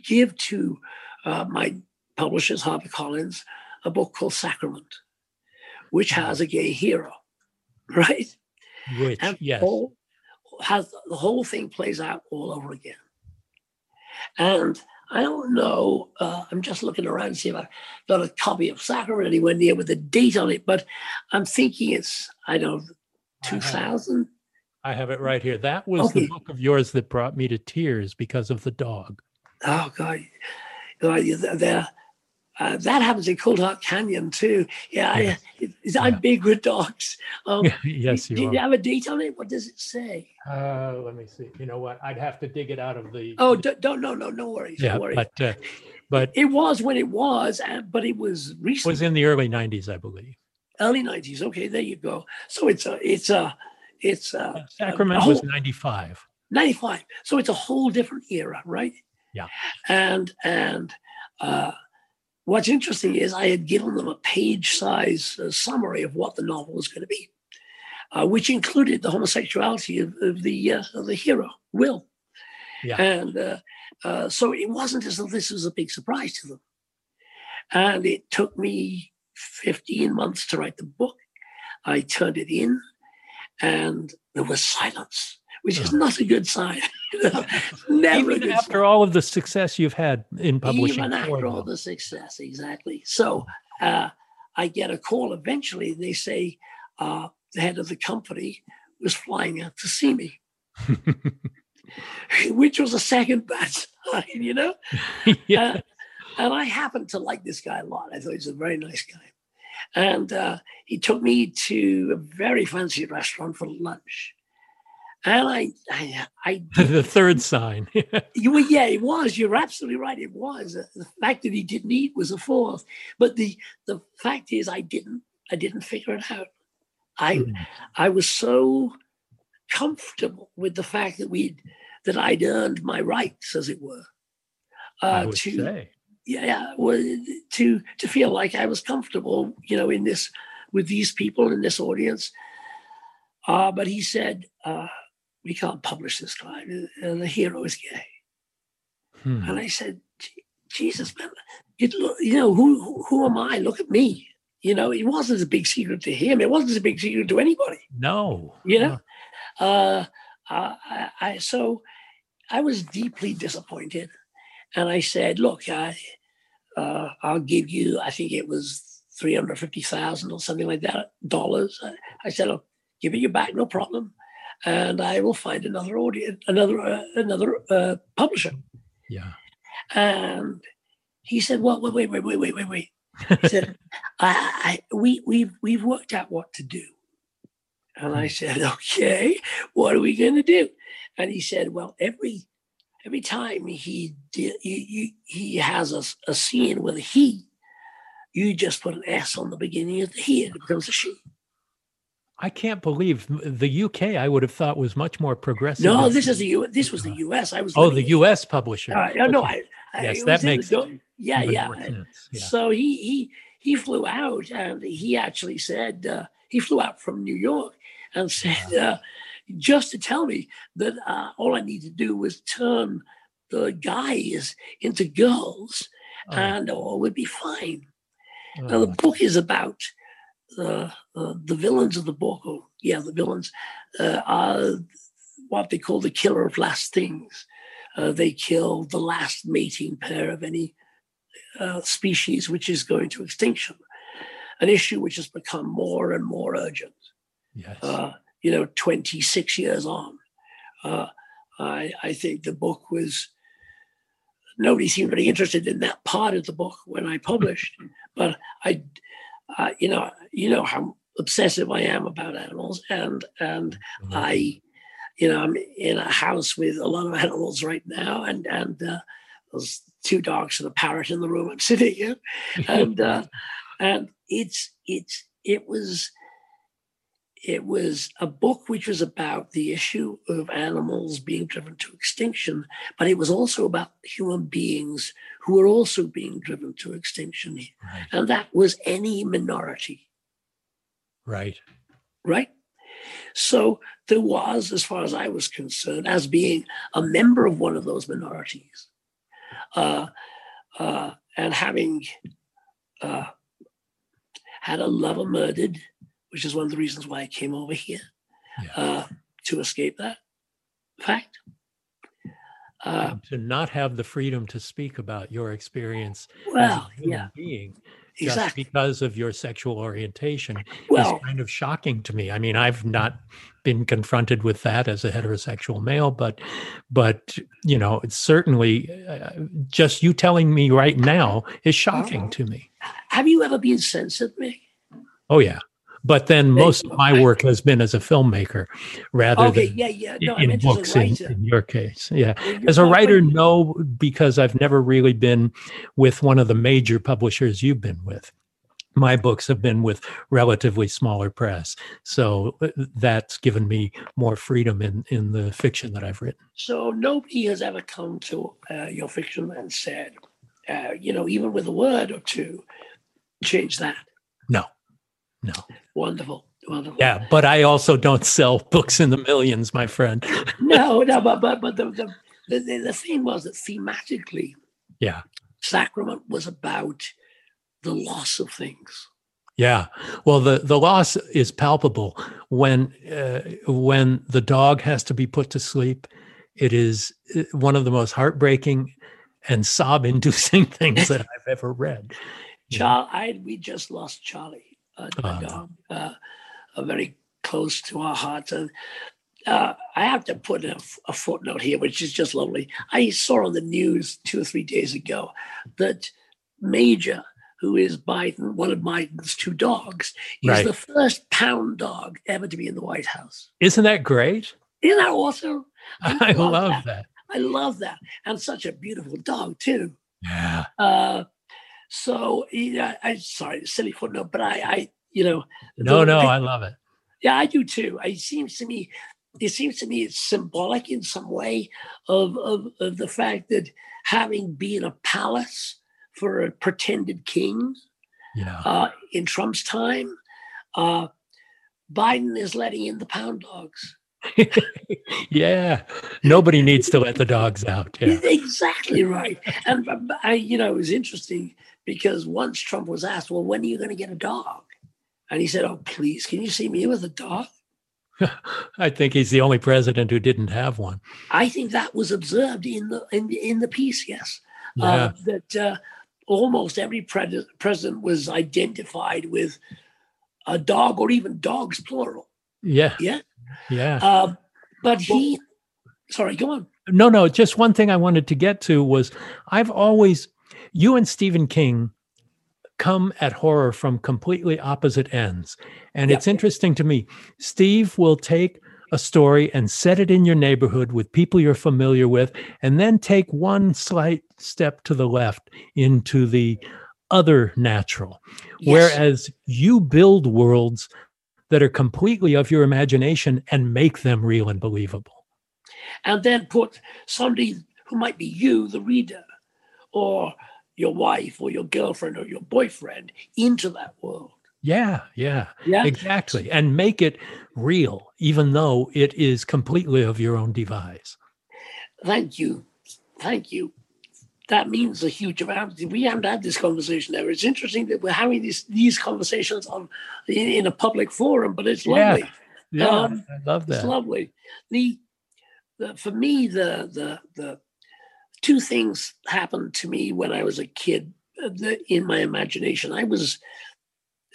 give to uh, my publishers, HarperCollins, a book called Sacrament, which mm-hmm. has a gay hero, right? Which, and yes. All, has the whole thing plays out all over again. And I don't know. Uh, I'm just looking around to see if I've got a copy of Sacrament anywhere near with a date on it, but I'm thinking it's, I don't know, 2000. I have it right here. That was okay. the book of yours that brought me to tears because of the dog. Oh, God. They're, uh, that happens in Coldheart Canyon too. Yeah. I, I'm big with dogs. Um, yes, you do, are. you have a date on it? What does it say? Uh, let me see. You know what? I'd have to dig it out of the. Oh, don't, no, no, no worries. Yeah, no worries. but uh, but it was when it was, uh, but it was recent. Was in the early '90s, I believe. Early '90s. Okay, there you go. So it's a, it's a, it's a. Sacrament a whole, was '95. '95. So it's a whole different era, right? Yeah. And and. uh What's interesting is I had given them a page size uh, summary of what the novel was going to be, uh, which included the homosexuality of, of the uh, of the hero, Will. Yeah. And uh, uh, so it wasn't as though this was a big surprise to them. And it took me 15 months to write the book. I turned it in, and there was silence which is not a good sign. Never Even after sign. all of the success you've had in publishing. Even after all the success, exactly. So uh, I get a call eventually. They say uh, the head of the company was flying out to see me. which was a second bad sign, you know. yeah. Uh, and I happened to like this guy a lot. I thought he was a very nice guy. And uh, he took me to a very fancy restaurant for lunch. And I, I, I the third sign. you yeah, it was. You're absolutely right. It was. Uh, The fact that he didn't eat was a fourth. But the the fact is, I didn't. I didn't figure it out. I Mm. I was so comfortable with the fact that we'd that I'd earned my rights, as it were, I uh, would to say. Yeah, well, to to feel like I was comfortable, you know, in this with these people in this audience. Uh, but he said, uh, "We can't publish this guy. Uh, the hero is gay." Hmm. And I said, Jesus, man, it, look, you know, who, who who am I? Look at me. You know, it wasn't a big secret to him. It wasn't a big secret to anybody. No. You know, uh, uh, I, I so I was deeply disappointed, and I said, "Look, I, uh, I'll give you. I think it was three hundred fifty thousand or something like that dollars." I, I said, "I'll give it you back, no problem, and I will find another audience, another uh, another uh, publisher." Yeah. And he said, "Well, wait, wait, wait, wait, wait, wait, wait." He said, I, I, "We, we've, we've worked out what to do." And I said, "Okay, what are we going to do?" And he said, "Well, every, every time he did, you, you, he has a, a scene with a he, you just put an S on the beginning of the he, and it becomes a she." I can't believe the UK. I would have thought was much more progressive. No, this is the U. This was the U.S. I was. Oh, the U.S. publisher. Uh, no, no, I, I, Yes, it that the makes go- Yeah, yeah. Yeah. So he he he flew out and he actually said uh, he flew out from New York and said uh, just to tell me that uh, all I need to do was turn the guys into girls Oh, and all would be fine. oh, Now the book is about uh, uh, the villains of the book, or yeah, the villains uh, are what they call the killer of last things. Uh, they kill the last mating pair of any uh, species which is going to extinction, an issue which has become more and more urgent. yes. Uh, you know, 26 years on. Uh, I, I think the book was, nobody seemed very interested in that part of the book when I published, but I, uh, you know, you know how obsessive I am about animals, and and Mhm. I, you know, I'm in a house with a lot of animals right now, and and uh, there's two dogs and a parrot in the room I'm sitting in, and uh, and it's it's it was it was a book which was about the issue of animals being driven to extinction, but it was also about human beings who were also being driven to extinction, right. and that was any minority Right. right? So there was, as far as I was concerned, as being a member of one of those minorities, uh, uh, and having uh, had a lover murdered, which is one of the reasons why I came over here Yeah. uh, to escape that fact. Uh, to not have the freedom to speak about your experience well, as a human yeah, being just exactly. because of your sexual orientation Well, is kind of shocking to me. I mean, I've not been confronted with that as a heterosexual male, but but you know, it's certainly uh, just you telling me right now is shocking to me. have you ever been censored, Mick? Oh yeah. But then most of my work has been as a filmmaker rather Okay, than yeah, yeah. No, in books in, in your case. Yeah. You're As a writer, writing- no, because I've never really been with one of the major publishers you've been with. My books have been with relatively smaller press, so uh, that's given me more freedom in in the fiction that I've written. So nobody has ever come to uh, your fiction and said, uh, you know, even with a word or two, change that. No, Wonderful, wonderful. yeah, but I also don't sell books in the millions, my friend. No, no, but but but the the, the, the thing was that thematically, Yeah. Sacrament was about the loss of things. Yeah. Well, the, the loss is palpable when uh, when the dog has to be put to sleep. It is uh, one of the most heartbreaking and sob-inducing things that I've ever read. Charlie, I we just lost Charlie, a, a dog, uh, uh, very close to our hearts, and uh, I have to put a, a, footnote here, which is just lovely. I saw on the news two or three days ago that Major, who is Biden, one of Biden's two dogs, is right. the first pound dog ever to be in the White House. Isn't that great? Isn't that awesome? I, I love, love that. that. I love that, and such a beautiful dog too. Yeah. Uh, so yeah, I sorry, silly footnote, but I, I you know. No, the, no, I, I love it. Yeah, I do too. It seems to me it seems to me it's symbolic in some way of, of, of the fact that having been a palace for a pretended king yeah. uh, in Trump's time, uh, Biden is letting in the pound dogs. yeah, nobody needs to let the dogs out. Yeah. Exactly right. And I, you know, it was interesting because once Trump was asked, "Well, when are you going to get a dog?" and he said, "Oh, please, can you see me with a dog?" I think he's the only president who didn't have one. I think that was observed in the in, in the piece. Yes, uh, yeah. uh, that uh, almost every pre- president was identified with a dog or even dogs plural. Yeah, yeah, yeah. Uh, but he, sorry, go on. No, no. Just one thing I wanted to get to was I've always you and Stephen King come at horror from completely opposite ends. And it's interesting to me. Steve will take a story and set it in your neighborhood with people you're familiar with, and then take one slight step to the left into the other natural. Yes. Whereas you build worlds that are completely of your imagination and make them real and believable. And then put somebody who might be you, the reader, or your wife or your girlfriend or your boyfriend into that world. Yeah, yeah, yeah, exactly. And make it real, even though it is completely of your own device. Thank you. Thank you. That means a huge amount. We haven't had this conversation ever. It's interesting that we're having these these conversations on in, in a public forum, but it's lovely. Yeah, yeah um, I love that. It's lovely. The, the for me the the the two things happened to me when I was a kid uh, in my imagination. I was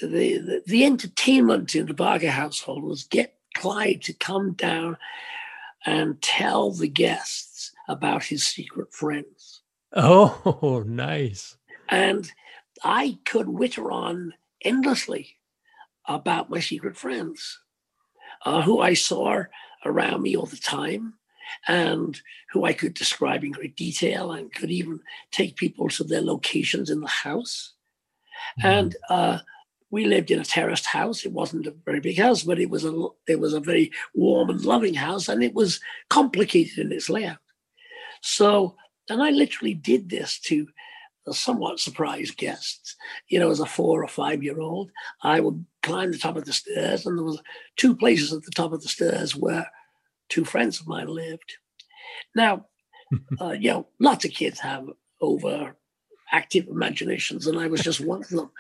the, the, the entertainment in the Barker household was get Clive to come down and tell the guests about his secret friends. Oh, nice. And I could witter on endlessly about my secret friends, uh, who I saw around me all the time, and who I could describe in great detail and could even take people to their locations in the house. Mm-hmm. And uh, we lived in a terraced house. It wasn't a very big house, but it was a it was a very warm and loving house, and it was complicated in its layout. So, and I literally did this to somewhat surprised guests. You know, as a four or five year old, I would climb the top of the stairs, and there was two places at the top of the stairs where two friends of mine lived. Now, uh, you know, lots of kids have over active imaginations, and I was just one of them.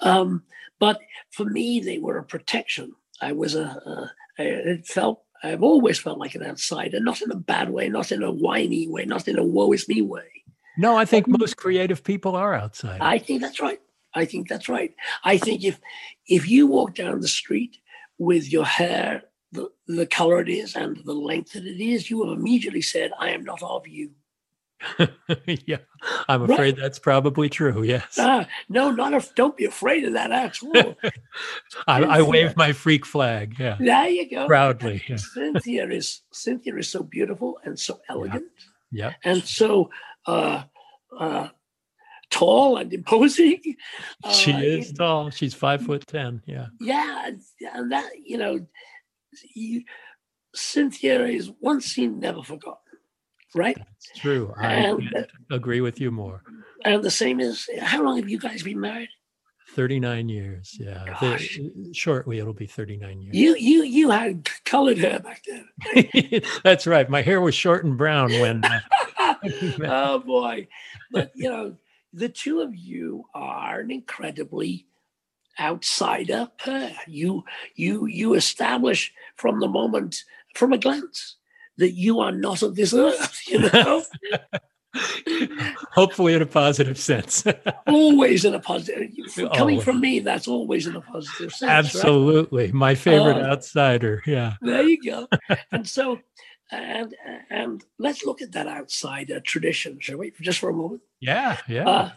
Um, but for me, they were a protection. I was a, a it felt, I've always felt like an outsider, not in a bad way, not in a whiny way, not in a woe is me way. No, I think most creative people are outside. I think that's right. I think that's right. I think if if you walk down the street with your hair the, the color it is and the length that it is, you have immediately said, I am not of you. yeah, I'm afraid right. that's probably true. Yes. Uh, no, not if. Don't be afraid of that. Actually, I, I wave my freak flag. Yeah. There you go. Proudly. Yeah. Cynthia is Cynthia is so beautiful and so elegant. Yeah. And so uh, uh, tall and imposing. She uh, is tall. She's five foot ten. Yeah. Yeah, and that you know you, Cynthia is once seen, never forgotten. Right? True. I and, agree with you more. And the same is how long have you guys been married? 39 years. Yeah. Shortly it'll be 39 years. You you you had colored hair back then. That's right. My hair was short and brown when uh, Oh boy. But you know, the two of you are an incredibly outsider pair. You you you establish from the moment, from a glance, that you are not of this earth. You know. Hopefully, in a positive sense. always in a positive. Coming Always. from me, that's always in a positive sense. right? Absolutely, my favorite Oh. outsider. Yeah. There you go. and so, and and let's look at that outsider tradition, shall we? Just for a moment. Yeah. Yeah. Uh,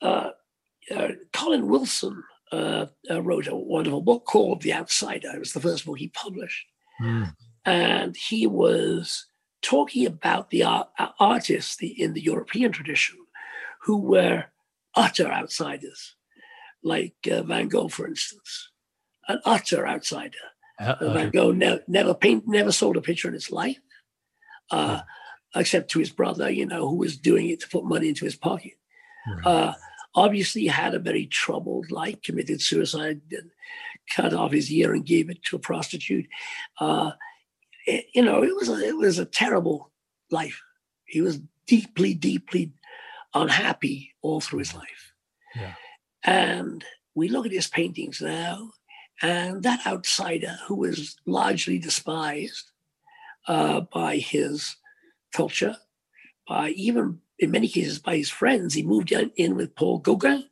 uh, uh, Colin Wilson uh, uh, wrote a wonderful book called The Outsider. It was the first book he published. Mm. and he was talking about the art, artists the, in the European tradition who were utter outsiders, like uh, Van Gogh, for instance, an utter outsider. Uh, Uh-oh. Van Gogh never, never paint, never sold a picture in his life, uh, except to his brother, you know, who was doing it to put money into his pocket. Right. Uh, obviously, had a very troubled life, committed suicide, cut off his ear and gave it to a prostitute. Uh, it- you know, it was a, it was a terrible life. He was deeply, deeply unhappy all through his life. Yeah. And we look at his paintings now, and that outsider who was largely despised uh, by his culture, by even in many cases by his friends. He moved in, with Paul Gauguin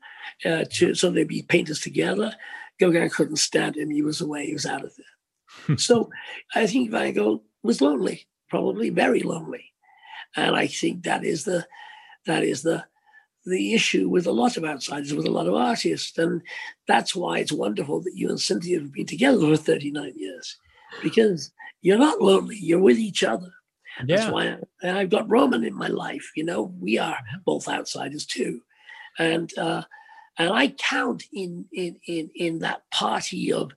uh, to so they'd be painters together. Gauguin couldn't stand him. He was away. He was out of there. so I think Van Gogh was lonely, probably very lonely, and I think that is the that is the the issue with a lot of outsiders, with a lot of artists, and that's why it's wonderful that you and Cynthia have been together for 39 years, because you're not lonely. You're with each other. That's why I, and I've got Roman in my life. You know, we are both outsiders too, and uh, and I count in in in in that party of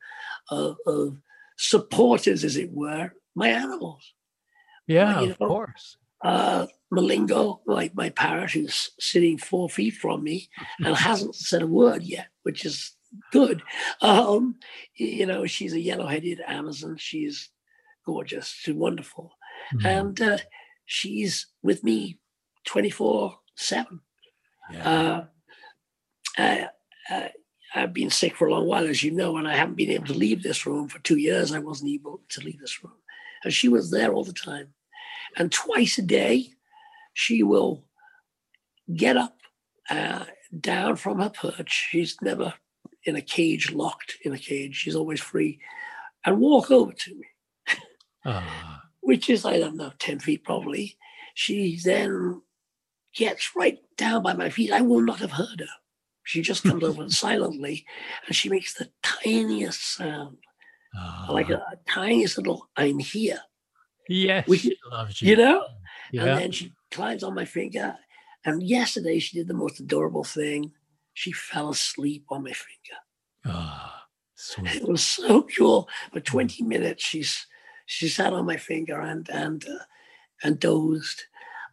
of, of supporters, as it were, my animals. Yeah. you Of course. Uh, Malingo, like my parrot, who's sitting four feet from me and hasn't said a word yet, which is good. Um, you know, she's a yellow-headed Amazon. She's gorgeous. She's wonderful Mhm. and uh, she's with me 24 7 Yeah. uh, uh, uh, i've been sick for a long while as you know and i haven't been able to leave this room for two years. I wasn't able to leave this room. And she was there all the time. And twice a day she will get up uh, down from her perch. She's never in a cage locked in a cage. She's always free and walk over to me. Ah, which is, I don't know, 10 feet probably. She then gets right down by my feet. I will not have heard her. She just comes over silently and she makes the tiniest sound, ah. like a, a tiniest little, I'm here, yes. we- she loves you. you know? Yeah. And then she climbs on my finger. And yesterday she did the most adorable thing. She fell asleep on my finger. Ah, sweet. It was so cool. For 20 minutes, she's she sat on my finger and and uh, and dozed.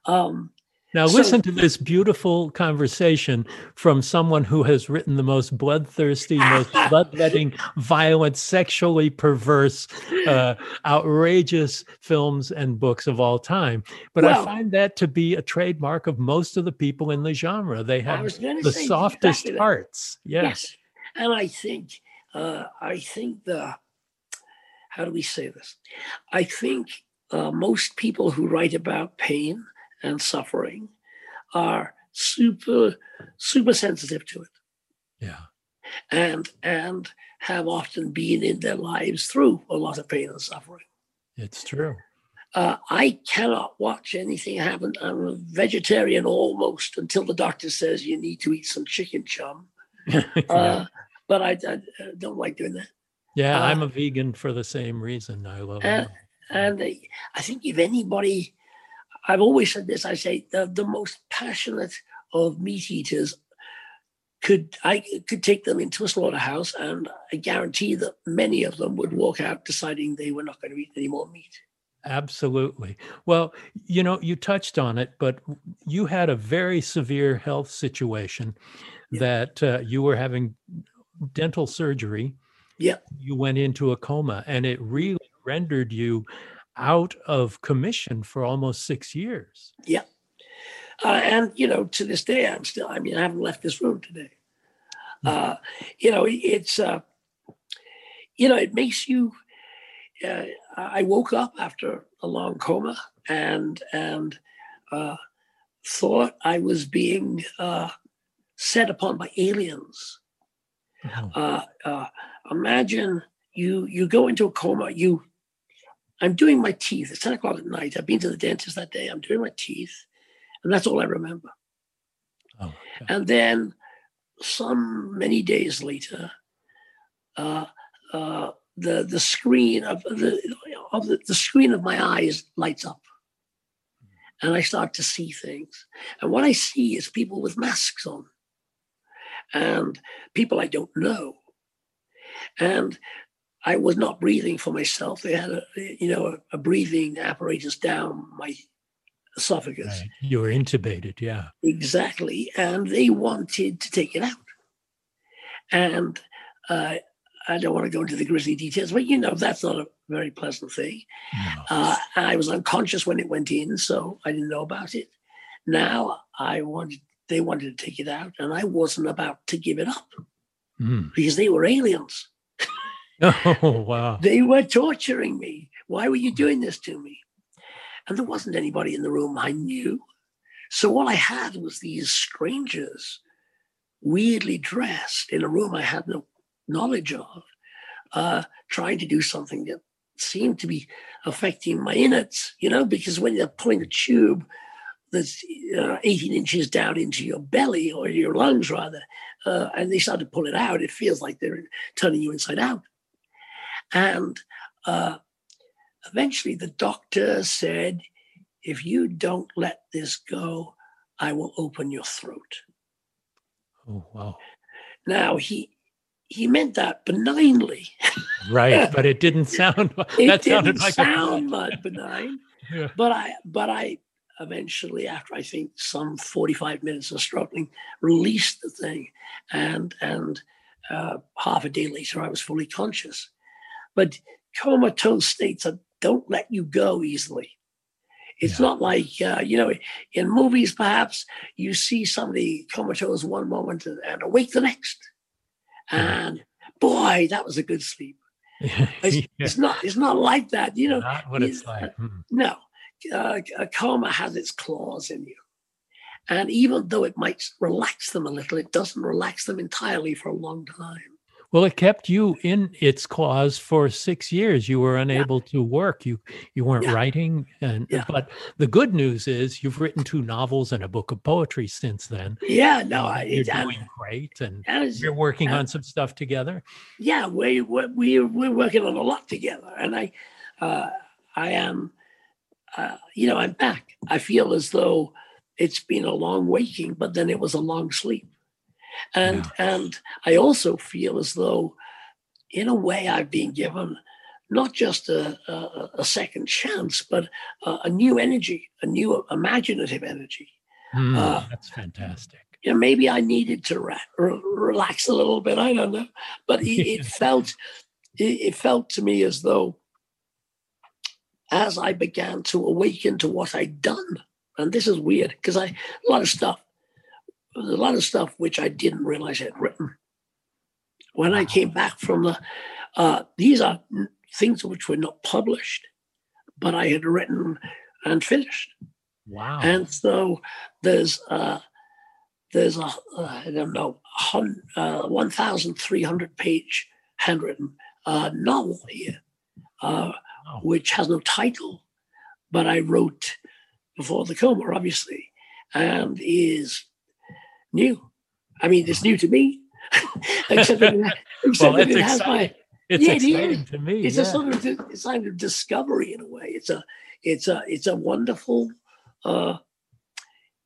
Um, Now, So- listen to this beautiful conversation from someone who has written the most bloodthirsty, most bloodletting, violent, sexually perverse, uh, outrageous films and books of all time. But I find that to be a trademark of most of the people in the genre. They have was going to the softest exactly hearts. Yeah. Yes, and I think uh, I think the how do we say this? I think uh, most people who write about pain and suffering are super super sensitive to it, Yeah. and and have often been in their lives through a lot of pain and suffering. It's true. Uh, I cannot watch anything happen. I'm a vegetarian almost until the doctor says you need to eat some chicken chum. yeah. Uh, but I, I don't like doing that. Yeah, uh, I'm a vegan for the same reason. I love uh, it. And I I think if anybody, I've always said this, I say the, the most passionate of meat eaters could I could take them into a slaughterhouse and I guarantee that many of them would walk out deciding they were not going to eat any more meat. Absolutely. Well, you know, you touched on it, but you had a very severe health situation Yeah. that uh, you were having dental surgery. Yeah. You went into a coma and it really rendered you out of commission for almost six years. Uh, and you know, to this day, I'm still. I mean, I haven't left this room today. Uh, you know, it's. Uh, you know, it makes you. Uh, I woke up after a long coma, and and uh, thought I was being uh, set upon by aliens. Oh, Uh, uh, imagine you you go into a coma. You, I'm doing my teeth. It's ten o'clock at night. I've been to the dentist that day. I'm doing my teeth, and that's all I remember. oh, okay. And then, some many days later, uh, uh, the the screen of the of the, the screen of my eyes lights up, and I start to see things. And what I see is people with masks on, and people I don't know. And I was not breathing for myself. They had a you know a, breathing apparatus down my esophagus. Right. You were intubated, yeah. Exactly. And they wanted to take it out. And uh, I don't want to go into the grisly details, but you know, that's not a very pleasant thing. No. Uh, I was unconscious when it went in, so I didn't know about it. Now I wanted, they wanted to take it out, and I wasn't about to give it up Mm. because they were aliens. Oh, wow. They were torturing me. Why were you doing this to me? And there wasn't anybody in the room I knew. So all I had was these strangers, weirdly dressed in a room I had no knowledge of, uh, trying to do something that seemed to be affecting my innards, you know, because when you're pulling a tube that's uh, 18 inches down into your belly or your lungs, rather, uh, and they start to pull it out, it feels like they're turning you inside out. And uh, eventually the doctor said, if you don't let this go, I will open your throat. Oh, wow. Now he he meant that benignly. Right, but it didn't sound. It that sounded didn't like sound a much benign. Yeah. But I but I eventually, after I think some 45 minutes of struggling, released the thing. And and uh, half a day later I was fully conscious. But comatose states are, don't let you go easily. It's Yeah. not like uh, you know in movies. Perhaps you see somebody comatose one moment and, awake the next, and boy, that was a good sleep. It's, Yeah. it's not. It's not like that. You know, Not what it's you- like. No, uh, a coma has its claws in you. And even though it might relax them a little, it doesn't relax them entirely for a long time. Well, it kept you in its claws for six years. You were unable to work. You you weren't Yeah. writing, and Yeah. but the good news is you've written two novels and a book of poetry since then. Yeah, no, I, you're and, doing great, and it's- you're working and- on some stuff together. yeah, we we we we're working on a lot together, and I, uh, I am, uh, you know, I'm back. I feel as though it's been a long waking, but then it was a long sleep, and and I also feel as though, in a way, I've been given not just a a, a second chance, but a, a new energy, a new imaginative energy Mm, Uh, that's fantastic. you know, maybe I needed to re- re- relax a little bit. I don't know, but it, it felt it, it felt to me as though as I began to awaken to what I'd done, and this is weird because I a lot of stuff, a lot of stuff which I didn't realize I'd written. When I came back from the, uh, these are things which were not published, but I had written and finished. Wow. And so there's uh, there's a uh, I don't know hun- uh, 1,300 page handwritten uh, novel here, uh. Which has no title, but I wrote before the coma, obviously, and is new. I mean, it's new to me, except that it, except well, that it's it has my. It's Yeah, exciting is. to me. it's yeah. a sort of it's a of discovery in a way. It's a it's a it's a wonderful uh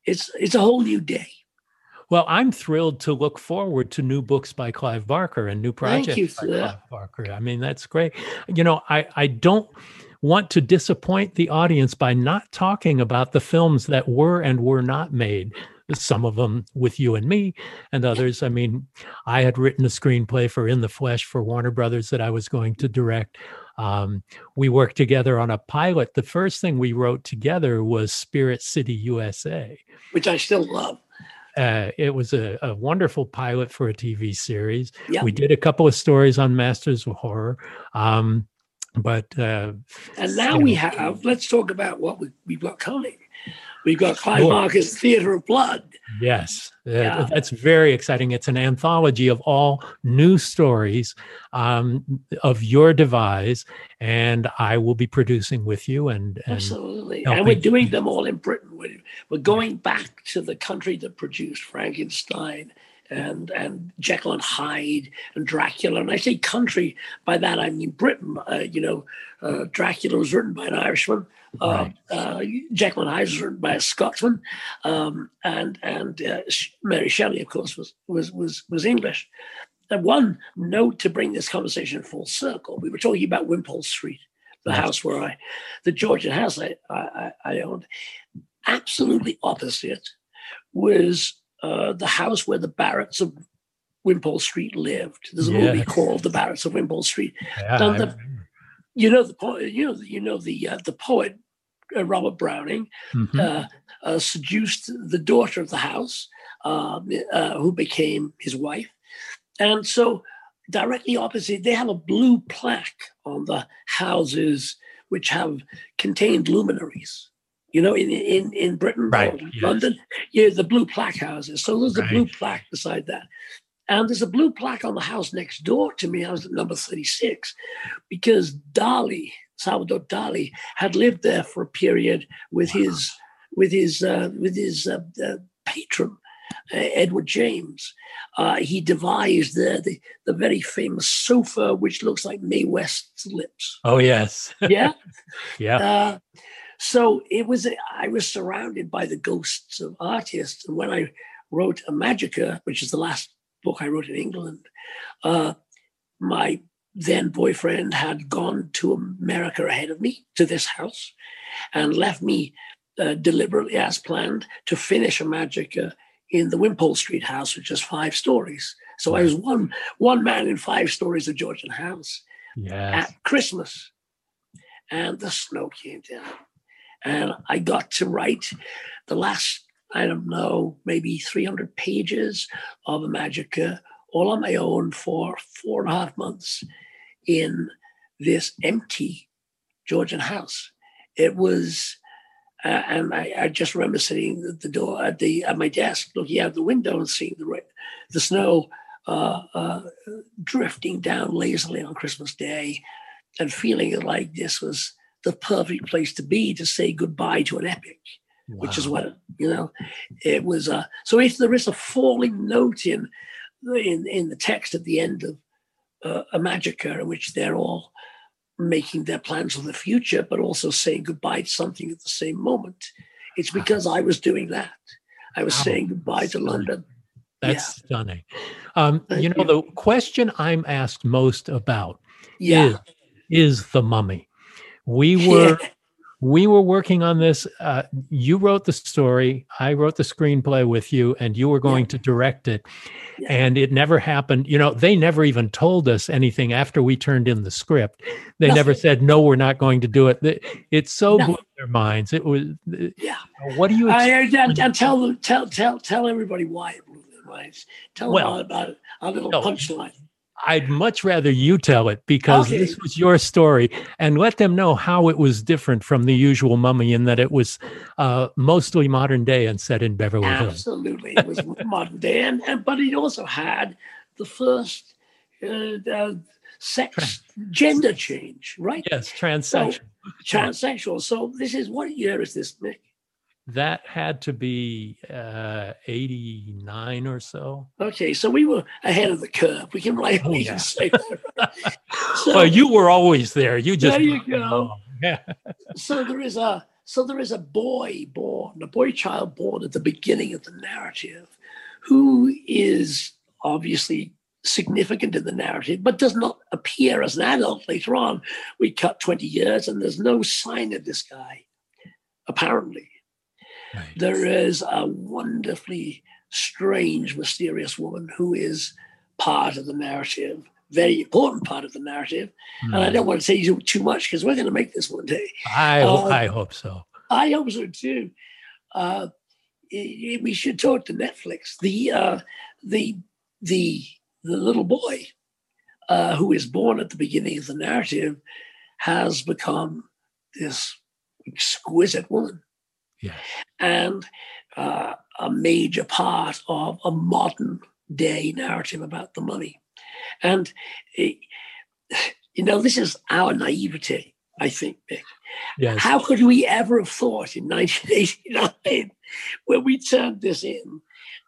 it's it's a whole new day. Well, I'm thrilled to look forward to new books by Clive Barker and new Thank projects by that. Clive Barker. I mean, that's great. You know, I, I don't want to disappoint the audience by not talking about the films that were and were not made. Some of them with you and me, and others. I mean, I had written a screenplay for In the Flesh for Warner Brothers that I was going to direct. Um, we worked together on a pilot. The first thing we wrote together was Spirit City, USA which I still love. Uh, it was a, a wonderful pilot for a TV series. Yeah. We did a couple of stories on Masters of Horror. Um, but uh, And now you we have let's talk about what we, we've got coming. We've got Sure. Theater of Blood. Yes, Yeah. that's very exciting. It's an anthology of all new stories um, of your devise, and I will be producing with you. And, and Absolutely. And we're doing them all in Britain. We're, we're going back to the country that produced Frankenstein and, and Jekyll and Hyde and Dracula. And I say country, by that I mean Britain. Uh, you know, uh, Dracula was written by an Irishman. Uh, Right. uh, Jekyll and Hyde was written by a Scotsman, um, and and uh, Mary Shelley, of course, was was was was English. And one note to bring this conversation full circle: we were talking about Wimpole Street, the Yes. house where I, the Georgian house I I, I owned. Absolutely opposite was uh, the house where the Barretts of Wimpole Street lived. There's a movie called The Barretts of Wimpole Street. yeah, You know the poet. You know you know the uh, the poet Robert Browning Mhm. uh, uh, seduced the daughter of the house, um, uh, who became his wife. And so, directly opposite, they have a blue plaque on the houses which have contained luminaries. You know, in in in Britain, Right, yes. London, yeah, the blue plaque houses. So there's a blue plaque beside that. And there's a blue plaque on the house next door to me. I was at number 36 because Dali, Salvador Dali, had lived there for a period with his with his uh, with his uh, uh, patron uh, Edward James. Uh, he devised the, the the very famous sofa, which looks like Mae West's lips. Oh yes, Yeah. yeah. Uh, so it was. I was surrounded by the ghosts of artists, and when I wrote Imajica, which is the last book I wrote in England, uh, my then boyfriend had gone to America ahead of me to this house, and left me uh, deliberately as planned to finish Imajica in the Wimpole Street house, which is five stories. So I was one one man in five stories of Georgian house Yes. at Christmas. And the snow came down. And I got to write the last, I don't know, maybe 300 pages of Imajica all on my own for four and a half months in this empty Georgian house. It was, uh, and I, I just remember sitting at the door at the at my desk, looking out the window and seeing the the snow uh, uh, drifting down lazily on Christmas Day, and feeling like this was the perfect place to be to say goodbye to an epic, which is what you know. It was. Uh, so if there is a falling note in in in the text at the end of uh, Imajica, in which they're all making their plans for the future, but also saying goodbye to something at the same moment. It's because I was doing that. I was Wow. saying goodbye to London. That's stunning. Um, you know, you. the question I'm asked most about Yeah. is, is the mummy. We were we were working on this. Uh, you wrote the story. I wrote the screenplay with you, and you were going to direct it. Yeah. And it never happened. You know, they never even told us anything after we turned in the script. They never said, "No, we're not going to do it." It, it so No. blew their minds. It was. Yeah. What do you? I, Ex- and, and tell them, tell, tell, tell everybody why it blew their minds. Tell them Well, all about it. A little no. punchline. I'd much rather you tell it because Okay. this was your story and let them know how it was different from the usual mummy in that it was uh, mostly modern day and set in Beverly Hills. Absolutely, it was modern day, and, and but it also had the first uh, uh, sex gender change, right? Yes, transsexual. Transsexual. So this is what year is this, Mick? That had to be uh, 89 or so. Okay, so we were ahead of the curve. We can like Oh, we yeah. can say that. So, well, you were always there. You just There you go. Yeah. so there is a so there is a boy born, a boy child born at the beginning of the narrative, who is obviously significant in the narrative, but does not appear as an adult later on. We cut 20 years and there's no sign of this guy, apparently. There is a wonderfully strange, mysterious woman who is part of the narrative, very important part of the narrative. And I Hmm. don't want to say too- much because we're going to make this one day. I, uh, I hope so. I hope so too. Uh, we should talk to Netflix. The uh, the the the little boy uh, who is born at the beginning of the narrative has become this exquisite woman. Yeah. and uh, a major part of a modern day narrative about the money. And, it, you know, this is our naivety, I think, Mick. Yes. How could we ever have thought in 1989, when we turned this in,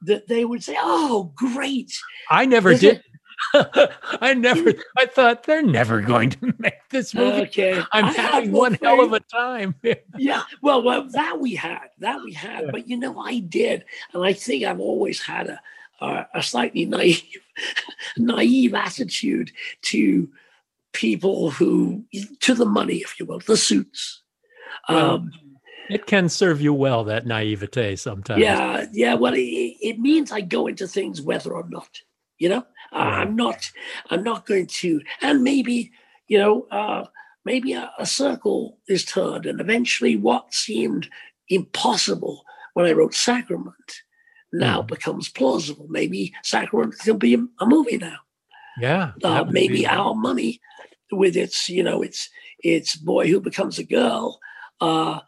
that they would say, oh, great. I never did. I never. I thought they're never going to make this movie. Okay. I'm I having one hell of a time. Yeah, well, well, that we had, that we had, Yeah. but you know, I did, and I think I've always had a a, a slightly naive, naive attitude to people who, to the money, if you will, the suits. Well, Um, it can serve you well that naivete sometimes. yeah, yeah. Well, it, it means I go into things whether or not, you know, uh, I'm not, I'm not going to, and maybe, you know, uh, maybe a, a circle is turned, and eventually, what seemed impossible when I wrote Sacrament now Mhm. becomes plausible. Maybe Sacrament can be a, a movie now. Yeah. Uh, maybe be- our money, with its, you know, its its boy who becomes a girl, uh,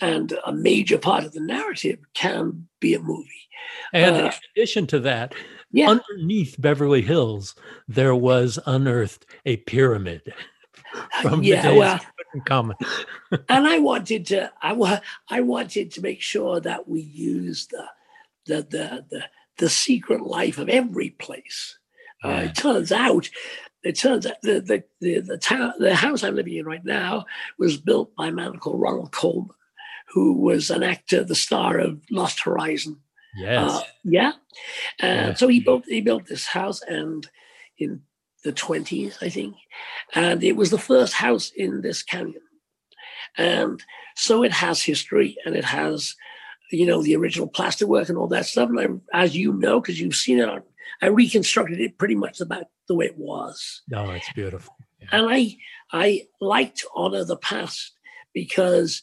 and a major part of the narrative can be a movie. And uh, in addition to that, Yeah. underneath Beverly Hills, there was unearthed a pyramid from yeah, the days well, Tutankhamun. and I wanted to, I wa- I wanted to make sure that we used the, the, the, the, the secret life of every place. Uh, Yeah. it turns out, it turns out the the the the, town, the house I'm living in right now was built by a man called Ronald Colman, who was an actor, the star of Lost Horizon. Yes. Uh, yeah. And Yeah. so he built he built this house and in the 20s, I think. And it was the first house in this canyon. And so it has history and it has, you know, the original plasterwork and all that stuff. And I, as you know, because you've seen it, on, I reconstructed it pretty much about the way it was. no, it's beautiful. Yeah. And I I like to honor the past because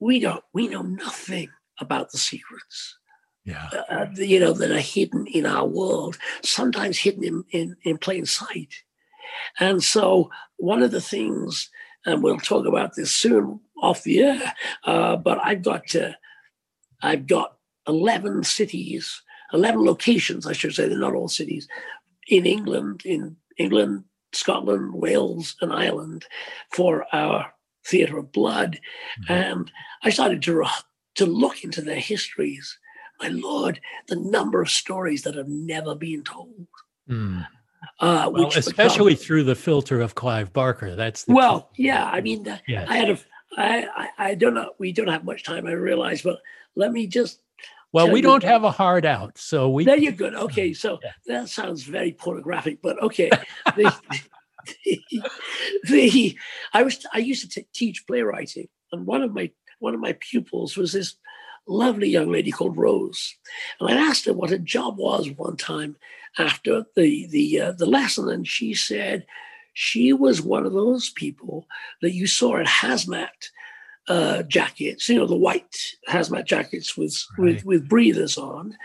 we don't we know nothing about the secrets Yeah. uh, you know, that are hidden in our world, sometimes hidden in, in, in plain sight. And so, one of the things, and we'll talk about this soon off the air, uh, but I've got uh, I've got eleven cities, eleven locations, I should say, they're not all cities, in England, in England, Scotland, Wales, and Ireland, for our theatre of blood, Mhm. and I started to to look into their histories my lord, the number of stories that have never been told. Mm. Uh, Well, especially become- through the filter of Clive Barker. That's the well, key. yeah. I mean, uh, Yes. I had a, I, I, I don't know. We don't have much time, I realize, but let me just. well, we don't have a hard out, so we. There you're good. Okay, so Yeah. that sounds very pornographic, but okay. the, the, the- I was I used to t- teach playwriting, and one of my one of my pupils was this lovely young lady called Rose, and I asked her what her job was one time after the the uh, the lesson, and she said she was one of those people that you saw in hazmat uh, jackets, you know, the white hazmat jackets with with with breathers on.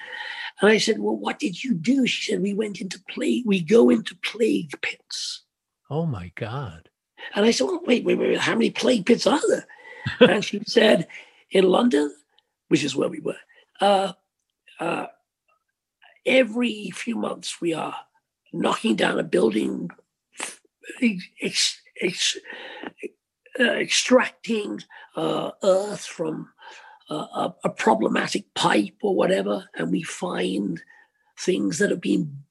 And I said, "Well, what did you do?" She said, "We went into plague. We go into plague pits." Oh my God. And I said, "Well, wait, wait, wait. How many plague pits are there?" and she said, "In London, which is where we were, uh, uh, every few months we are knocking down a building, ex- ex- uh, extracting uh, earth from uh, a, a problematic pipe or whatever, and we find things that have been